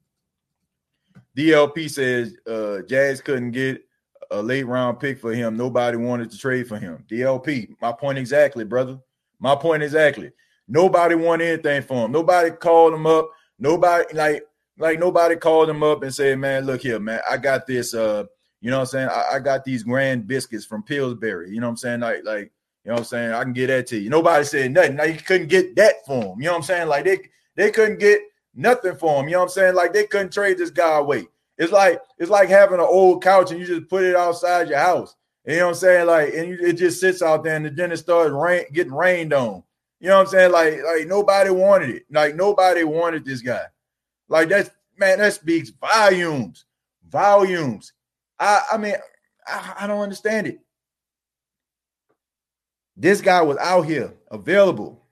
DLP says uh, Jags couldn't get a late round pick for him. Nobody wanted to trade for him. DLP, my point exactly, brother. My point exactly. Nobody wanted anything for him. Nobody called him up. Nobody like like nobody called him up and said, "Man, look here, man. I got this. Uh, you know what I'm saying? I, I got these grand biscuits from Pillsbury. You know what I'm saying? Like like you know what I'm saying? I can get that to you. Nobody said nothing. Now you couldn't get that for him. You know what I'm saying? Like they they couldn't get nothing for him. You know what I'm saying? Like they couldn't trade this guy away. It's like it's like having an old couch and you just put it outside your house. You know what I'm saying? Like, and you, it just sits out there, and then it starts rain, getting rained on. You know what I'm saying? Like, like nobody wanted it. Like nobody wanted this guy. Like that's man, that speaks volumes, volumes. I, I mean, I, I don't understand it. This guy was out here available.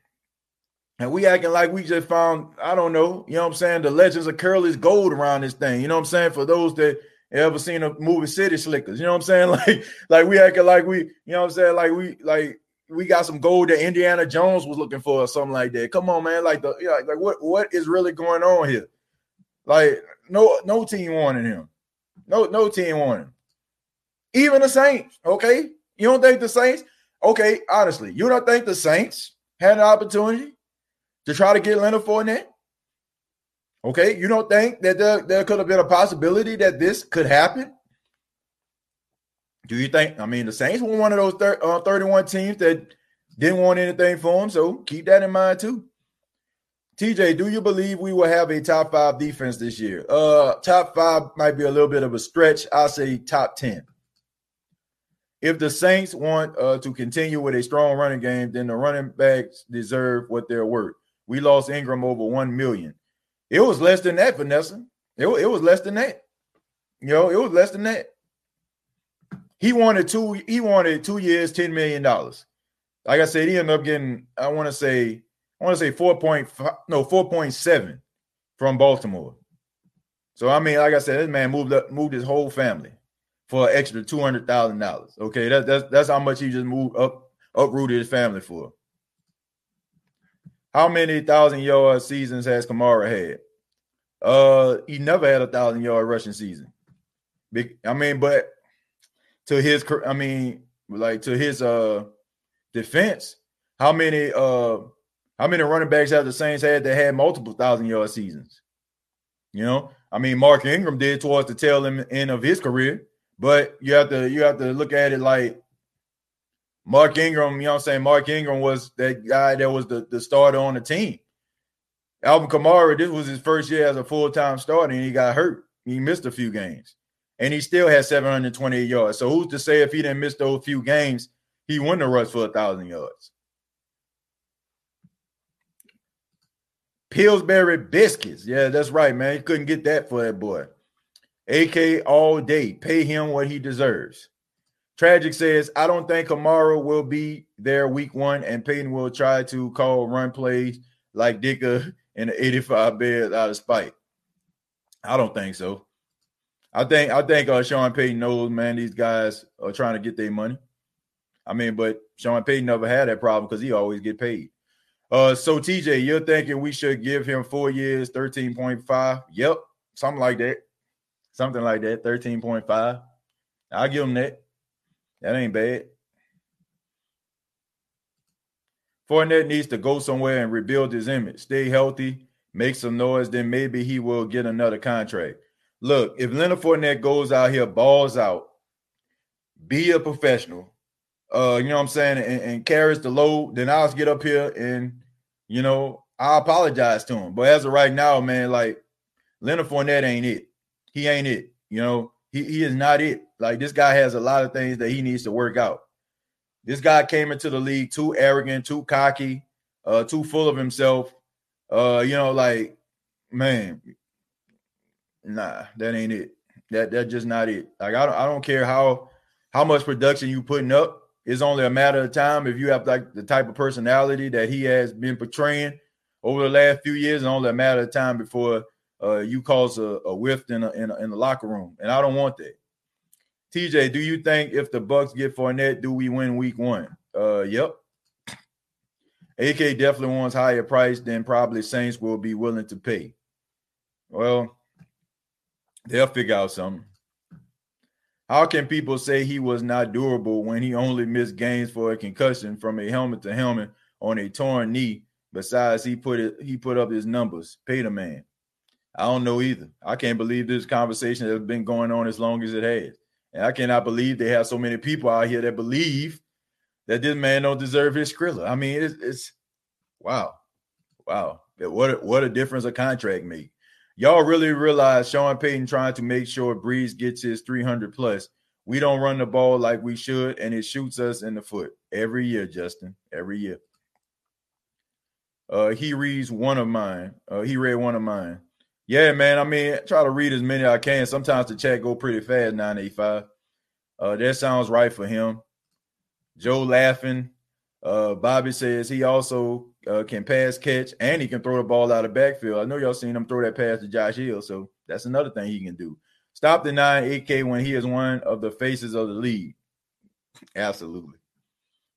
And we acting like we just found, I don't know, you know what I'm saying? The legends of Curly's gold around this thing. You know what I'm saying? For those that ever seen a movie City Slickers, you know what I'm saying? (laughs) Like, like we acting like we, you know what I'm saying? Like we like we got some gold that Indiana Jones was looking for or something like that. Come on, man. Like the like, like what what is really going on here? Like, no, no team wanted him. No, no team wanted him. Even the Saints, okay? You don't think the Saints? Okay, honestly, you don't think the Saints had an opportunity to try to get Leonard Fournette? Okay, you don't think that there, there could have been a possibility that this could happen? Do you think? I mean, the Saints were one of those thir- uh, 31 teams that didn't want anything for them, so keep that in mind too. TJ, do you believe we will have a top five defense this year? Uh, top five might be a little bit of a stretch. I'll say top 10. If the Saints want uh, to continue with a strong running game, then the running backs deserve what they're worth. We lost Ingram over 1 million. It was less than that, Vanessa. It, it was less than that. You know, it was less than that. He wanted two, he wanted two years, $10 million. Like I said, he ended up getting, I want to say, I want to say 4.5, no, 4.7 from Baltimore. So I mean, like I said, this man moved up, moved his whole family for an extra two hundred thousand dollars. Okay, that's that's that's how much he just moved up, uprooted his family for. How many thousand yard seasons has Kamara had? Uh, he never had a thousand yard rushing season. Big, I mean, but to his, I mean, like to his uh defense, how many uh how many running backs have the Saints had that had multiple thousand yard seasons? You know, I mean, Mark Ingram did towards the tail end of his career, but you have to you have to look at it like Mark Ingram. You know, what I'm saying Mark Ingram was that guy that was the, the starter on the team. Alvin Kamara, this was his first year as a full time starter, and he got hurt. He missed a few games, and he still had 728 yards. So who's to say if he didn't miss those few games, he wouldn't have rushed for a thousand yards? Pillsbury biscuits. Yeah, that's right, man. You couldn't get that for that boy. AK all day. Pay him what he deserves. Tragic says, I don't think Kamara will be there week one, and Payton will try to call run plays like Dicker in the 85 bed out of spite. I don't think so. I think I think uh, Sean Payton knows, man, these guys are trying to get their money. I mean, but Sean Payton never had that problem because he always get paid. Uh, so TJ, you're thinking we should give him four years, 13.5. Yep, something like that. Something like that, 13.5. I'll give him that. That ain't bad. Fournette needs to go somewhere and rebuild his image, stay healthy, make some noise, then maybe he will get another contract. Look, if Leonard Fournette goes out here, balls out, be a professional, uh, you know what I'm saying, and, and, carries the load, then I'll get up here and, you know, I apologize to him. But as of right now, man, like Leonard Fournette ain't it. He ain't it. You know, he, he is not it. Like this guy has a lot of things that he needs to work out. This guy came into the league too arrogant, too cocky, uh, too full of himself. Uh, you know, like, man, nah, that ain't it. That that's just not it. Like I don't I don't care how how much production you putting up it's only a matter of time if you have like the type of personality that he has been portraying over the last few years. It's only a matter of time before uh, you cause a, a whiff in, a, in, a, in the locker room, and I don't want that. TJ, do you think if the Bucs get Fournette, do we win Week One? Uh, yep. AK definitely wants higher price than probably Saints will be willing to pay. Well, they'll figure out something. How can people say he was not durable when he only missed games for a concussion from a helmet to helmet on a torn knee? Besides, he put it he put up his numbers. Pay the man. I don't know either. I can't believe this conversation has been going on as long as it has. And I cannot believe they have so many people out here that believe that this man don't deserve his skrilla. I mean, it's, it's wow. Wow. What a, what a difference a contract made y'all really realize Sean Payton trying to make sure Brees gets his 300 plus. We don't run the ball like we should, and it shoots us in the foot every year, Justin. Every year. Uh, he reads one of mine. Uh, he read one of mine. Yeah, man. I mean, try to read as many as I can. Sometimes the chat go pretty fast. 985. Uh, that sounds right for him. Joe laughing. Uh, Bobby says he also uh, can pass catch and he can throw the ball out of backfield. I know y'all seen him throw that pass to Josh Hill, so that's another thing he can do. Stop denying AK when he is one of the faces of the league. Absolutely.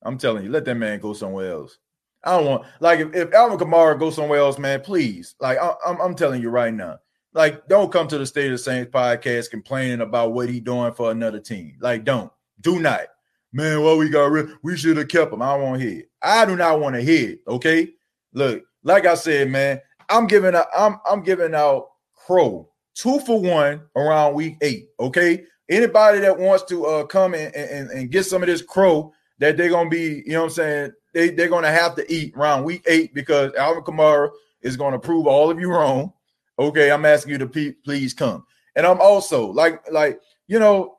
I'm telling you, let that man go somewhere else. I don't want like if, if Alvin Kamara goes somewhere else, man, please. Like I, I'm, I'm telling you right now, like don't come to the State of the Saints podcast complaining about what he doing for another team. Like don't, do not man, well, we got rid, we should have kept him. I don't want to hear. I do not want to hear. Okay. Look, like I said, man, I'm giving out I'm I'm giving out Crow two for one around week eight. Okay. Anybody that wants to uh come and, and, and get some of this crow that they're gonna be, you know what I'm saying? They, they're gonna have to eat round week eight because Alvin Kamara is gonna prove all of you wrong. Okay, I'm asking you to p- please come. And I'm also like, like, you know,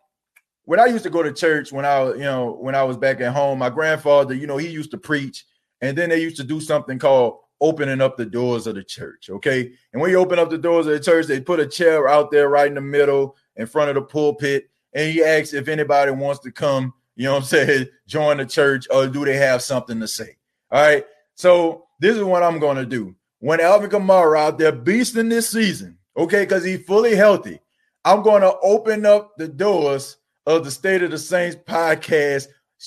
when I used to go to church when I, you know, when I was back at home, my grandfather, you know, he used to preach, and then they used to do something called opening up the doors of the church. Okay. And when you open up the doors of the church, they put a chair out there right in the middle in front of the pulpit. And he asks if anybody wants to come, you know what I'm saying, join the church or do they have something to say? All right. So this is what I'm going to do. When Alvin Kamara out there beasting this season, okay, because he's fully healthy, I'm going to open up the doors of the State of the Saints podcast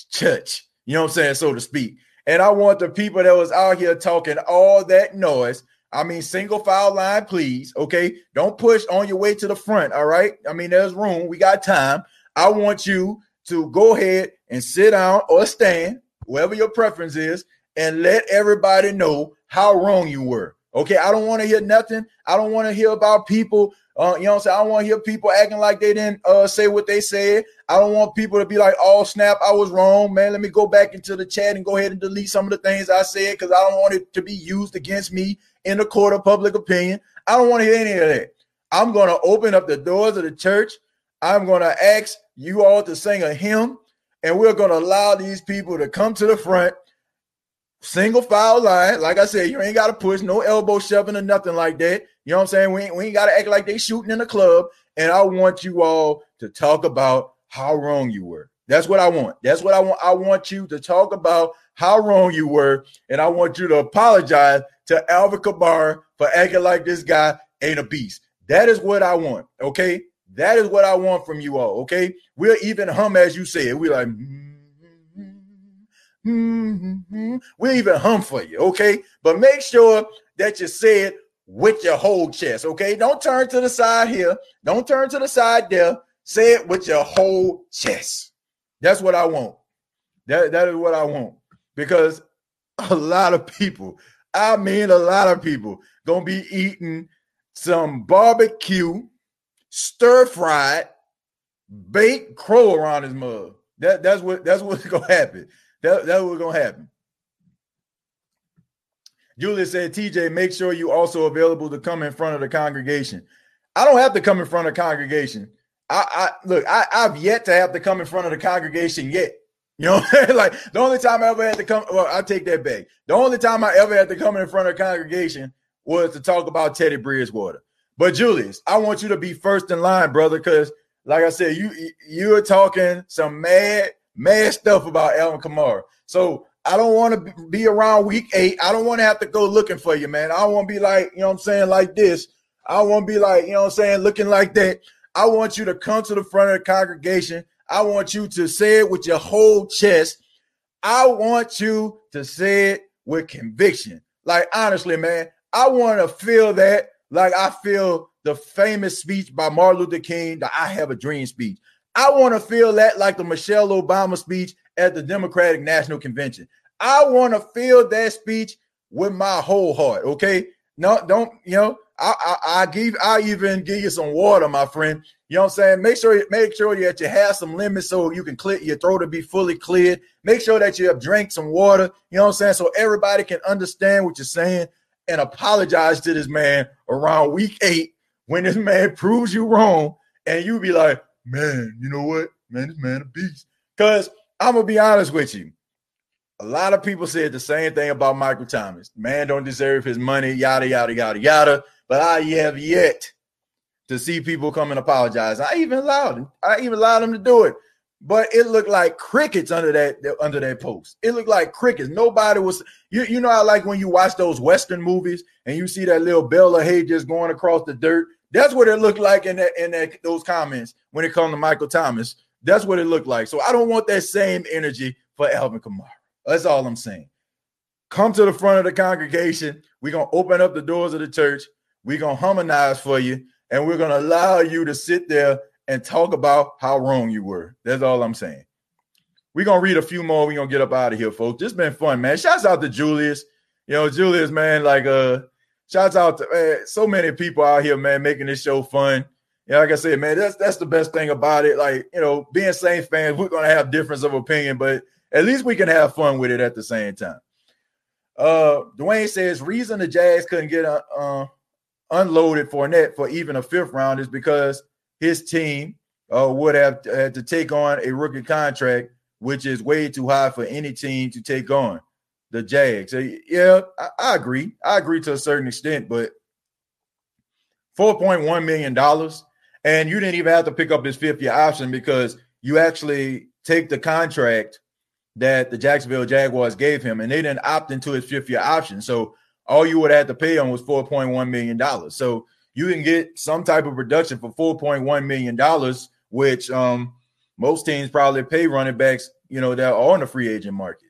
church, you know what I'm saying, so to speak. And I want the people that was out here talking all that noise. I mean, single file line, please. Okay. Don't push on your way to the front. All right. I mean, there's room. We got time. I want you to go ahead and sit down or stand, whatever your preference is, and let everybody know how wrong you were. Okay. I don't want to hear nothing. I don't want to hear about people uh, you know what I'm saying? I don't want to hear people acting like they didn't uh, say what they said. I don't want people to be like, oh, snap, I was wrong, man. Let me go back into the chat and go ahead and delete some of the things I said because I don't want it to be used against me in the court of public opinion. I don't want to hear any of that. I'm going to open up the doors of the church. I'm going to ask you all to sing a hymn, and we're going to allow these people to come to the front single file line. Like I said, you ain't got to push no elbow shoving or nothing like that. You know what I'm saying? We ain't, we ain't got to act like they shooting in the club. And I want you all to talk about how wrong you were. That's what I want. That's what I want. I want you to talk about how wrong you were. And I want you to apologize to Alvin Kamara for acting like this guy ain't a beast. That is what I want. Okay. That is what I want from you all. Okay. We'll even hum as you say it. We're like, mm-hmm, mm-hmm. we'll even hum for you. Okay. But make sure that you say it with your whole chest. Okay, don't turn to the side here. Don't turn to the side there. Say it with your whole chest. That's what I want. That that is what I want because a lot of people, I mean, a lot of people, gonna be eating some barbecue, stir fried, baked crow around his mug. That that's what that's what's (laughs) gonna happen. That that's what's gonna happen. Julia said, TJ, make sure you also available to come in front of the congregation. I don't have to come in front of congregation. I, I look, I, I've yet to have to come in front of the congregation yet. (laughs) You know, (laughs) like the only time I ever had to come, well, I take that back. The only time I ever had to come in front of a congregation was to talk about Teddy Bridgewater. But Julius, I want you to be first in line, brother, because like I said, you you're talking some mad, mad stuff about Alvin Kamara. So I don't want to be around week eight. I don't want to have to go looking for you, man. I want to be like, you know what I'm saying, like this. I want to be like, you know what I'm saying, looking like that. I want you to come to the front of the congregation. I want you to say it with your whole chest. I want you to say it with conviction. Like, honestly, man, I want to feel that like I feel the famous speech by Martin Luther King, the I Have a Dream speech. I want to feel that like the Michelle Obama speech at the Democratic National Convention. I want to feel that speech with my whole heart. Okay. No, don't, you know, I, I, I give, I even give you some water, my friend. You know what I'm saying? Make sure, make sure that you have some lemons so you can clear your throat to be fully cleared. Make sure that you have drank some water. You know what I'm saying? So everybody can understand what you're saying and apologize to this man around week eight when this man (laughs) proves you wrong. And you be like, man, you know what? Man, this man a beast. Because I'm gonna be honest with you. A lot of people said the same thing about Michael Thomas. Man don't deserve his money, yada yada yada yada. But I have yet to see people come and apologize. I even allowed him. I even allowed him to do it. But it looked like crickets under that under that post. It looked like crickets. Nobody was. You you know I like when you watch those Western movies and you see that little bale of hay just going across the dirt. That's what it looked like in that in that those comments when it comes to Michael Thomas. That's what it looked like. So I don't want that same energy for Alvin Kamara. That's all I'm saying. Come to the front of the congregation. We're to open up the doors of the church. We're to harmonize for you. And we're to allow you to sit there and talk about how wrong you were. That's all I'm saying. We're to read a few more. We're to get up out of here, folks. This been fun, man. Shouts out to Julius. You know, Julius, man, like, uh, shouts out to man, so many people out here, man, making this show fun. Yeah, like I said, man, that's that's the best thing about it. Like, you know, being Saints fans, we're gonna have difference of opinion, but at least we can have fun with it at the same time. Uh Dwayne says reason the Jags couldn't get uh, uh unloaded Fournette for even a fifth round is because his team uh, would have had to take on a rookie contract, which is way too high for any team to take on the Jags. So, yeah, I, I agree. I agree to a certain extent, but $4.1 million, and you didn't even have to pick up his fifth year option because you actually take the contract that the Jacksonville Jaguars gave him, and they didn't opt into his fifth year option. So all you would have to pay on was $4.1 million. So you can get some type of production for $4.1 million, which um, most teams probably pay running backs, you know, that are on the free agent market.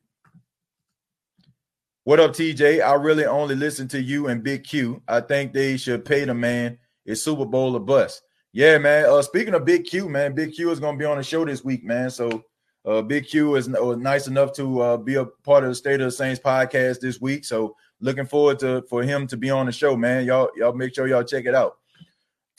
What up, TJ? I really only listen to you and Big Q. I think they should pay the man. It's Super Bowl or bust. Yeah, man. Uh, speaking of Big Q, man, Big Q is going to be on the show this week, man. So uh, Big Q is uh, nice enough to uh, be a part of the State of the Saints podcast this week. So looking forward to for him to be on the show, man. Y'all, y'all make sure y'all check it out.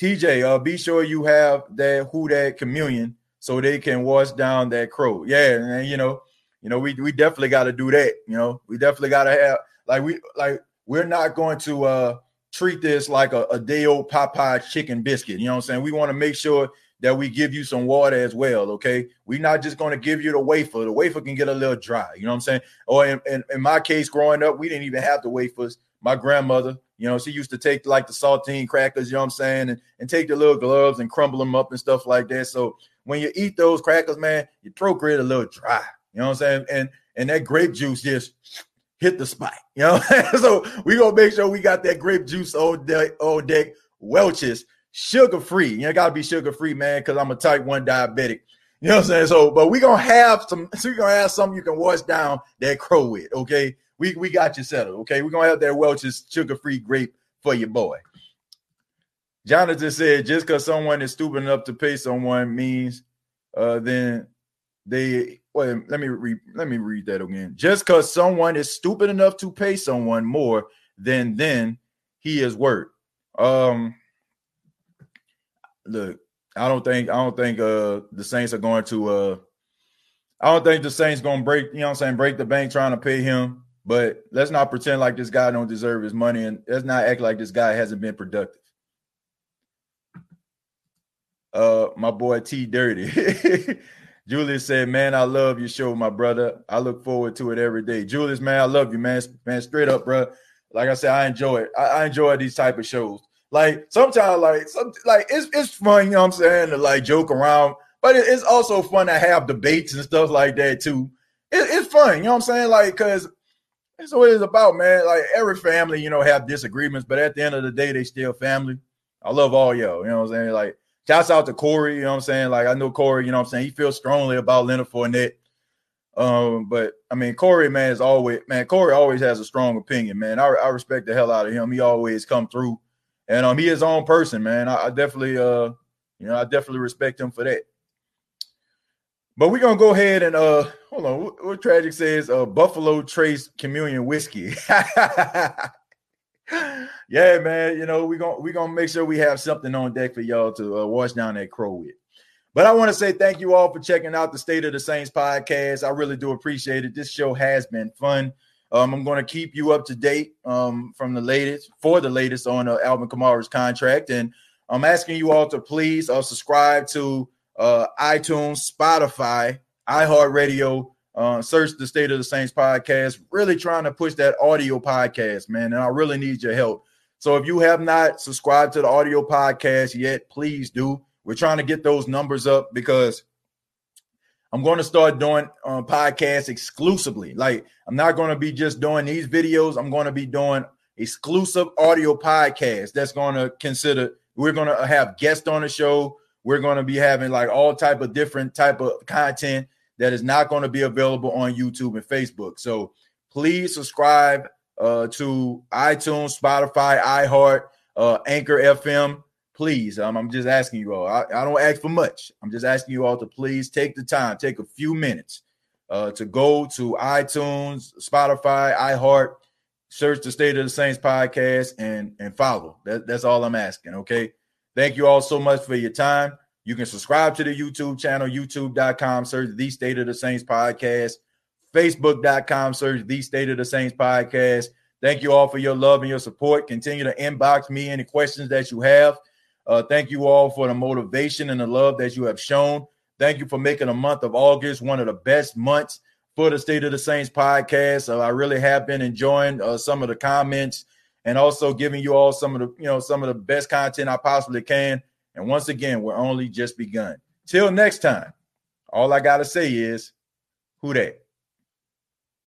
TJ, uh, be sure you have that who that communion so they can wash down that crow. Yeah, and you know, you know, we we definitely got to do that. You know, we definitely got to have like we like we're not going to uh treat this like a, a day old Popeye chicken biscuit. You know what I'm saying? We want to make sure that we give you some water as well. Okay, we're not just going to give you the wafer. The wafer can get a little dry. You know what I'm saying? Or in, in, in my case, growing up, we didn't even have the wafers. My grandmother, you know, she used to take like the saltine crackers. You know what I'm saying? And, and take the little gloves and crumble them up and stuff like that. So when you eat those crackers, man, your throat get a little dry. You know what I'm saying? And and that grape juice just hit the spot. You know, (laughs) so we gonna make sure we got that grape juice deck, on deck. Welch's sugar free. You know, gotta be sugar free, man, because I'm a type one diabetic. You know what I'm saying? So, but we gonna have some. So (laughs) we gonna have something you can wash down that crow with. Okay, we we got you settled. Okay, we gonna have that Welch's sugar free grape for your boy. Jonathan said, just because someone is stupid enough to pay someone means uh, then they well let me read let me read that again. Just because someone is stupid enough to pay someone more than then he is worth. Um look, I don't think I don't think uh the Saints are going to uh I don't think the Saints gonna break, you know what I'm saying, break the bank trying to pay him. But let's not pretend like this guy don't deserve his money and let's not act like this guy hasn't been productive. Uh my boy T Dirty. (laughs) Julius said, "Man, I love your show, my brother. I look forward to it every day." Julius, man, I love you, man. Man, straight up, bro. Like I said, I enjoy it. I, I enjoy these type of shows. Like sometimes, like some, like it's it's fun. You know what I'm saying to like joke around, but it, it's also fun to have debates and stuff like that too. It, it's fun. You know what I'm saying? Like because that's what it's about, man. Like every family, you know, have disagreements, but at the end of the day, they still family. I love all y'all. You know what I'm saying? Like Shouts out to Corey, you know what I'm saying? Like I know Corey, you know what I'm saying? He feels strongly about Leonard Fournette. Um, but I mean, Corey, man, is always man. Corey always has a strong opinion, man. I, I respect the hell out of him. He always come through, and um, he his own person, man. I, I definitely, uh, you know, I definitely respect him for that. But we're gonna go ahead and uh, hold on. What, what tragic says? Uh, Buffalo Trace Communion Whiskey. (laughs) yeah, man. You know, we're gonna we gonna make sure we have something on deck for y'all to uh, wash down that crow with. But I want to say thank you all for checking out the State of the Saints podcast. I really do appreciate it. This show has been fun. Um, I'm going to keep you up to date um, from the latest for the latest on uh, Alvin Kamara's contract, and I'm asking you all to please uh, subscribe to uh, iTunes, Spotify, iHeartRadio, uh, search the State of the Saints podcast. Really trying to push that audio podcast, man, and I really need your help. So if you have not subscribed to the audio podcast yet, please do. We're trying to get those numbers up because I'm going to start doing uh, podcasts exclusively. Like I'm not going to be just doing these videos. I'm going to be doing exclusive audio podcasts. That's going to consider. We're going to have guests on the show. We're going to be having like all type of different type of content that is not going to be available on YouTube and Facebook. So please subscribe uh, to iTunes, Spotify, iHeart, uh, Anchor FM. Please, um, I'm just asking you all. I, I, don't ask for much. I'm just asking you all to please take the time, take a few minutes uh, to go to iTunes, Spotify, iHeart, search the State of the Saints podcast and and follow. That, that's all I'm asking. Okay. Thank you all so much for your time. You can subscribe to the YouTube channel, youtube.com, search the State of the Saints podcast, facebook.com, search the State of the Saints podcast. Thank you all for your love and your support. Continue to inbox me any questions that you have. Uh, thank you all for the motivation and the love that you have shown. Thank you for making a month of August one of the best months for the State of the Saints podcast. Uh, I really have been enjoying uh, some of the comments and also giving you all some of the you know some of the best content I possibly can. And once again, we're only just begun. Till next time, all I gotta say is, Who Dat?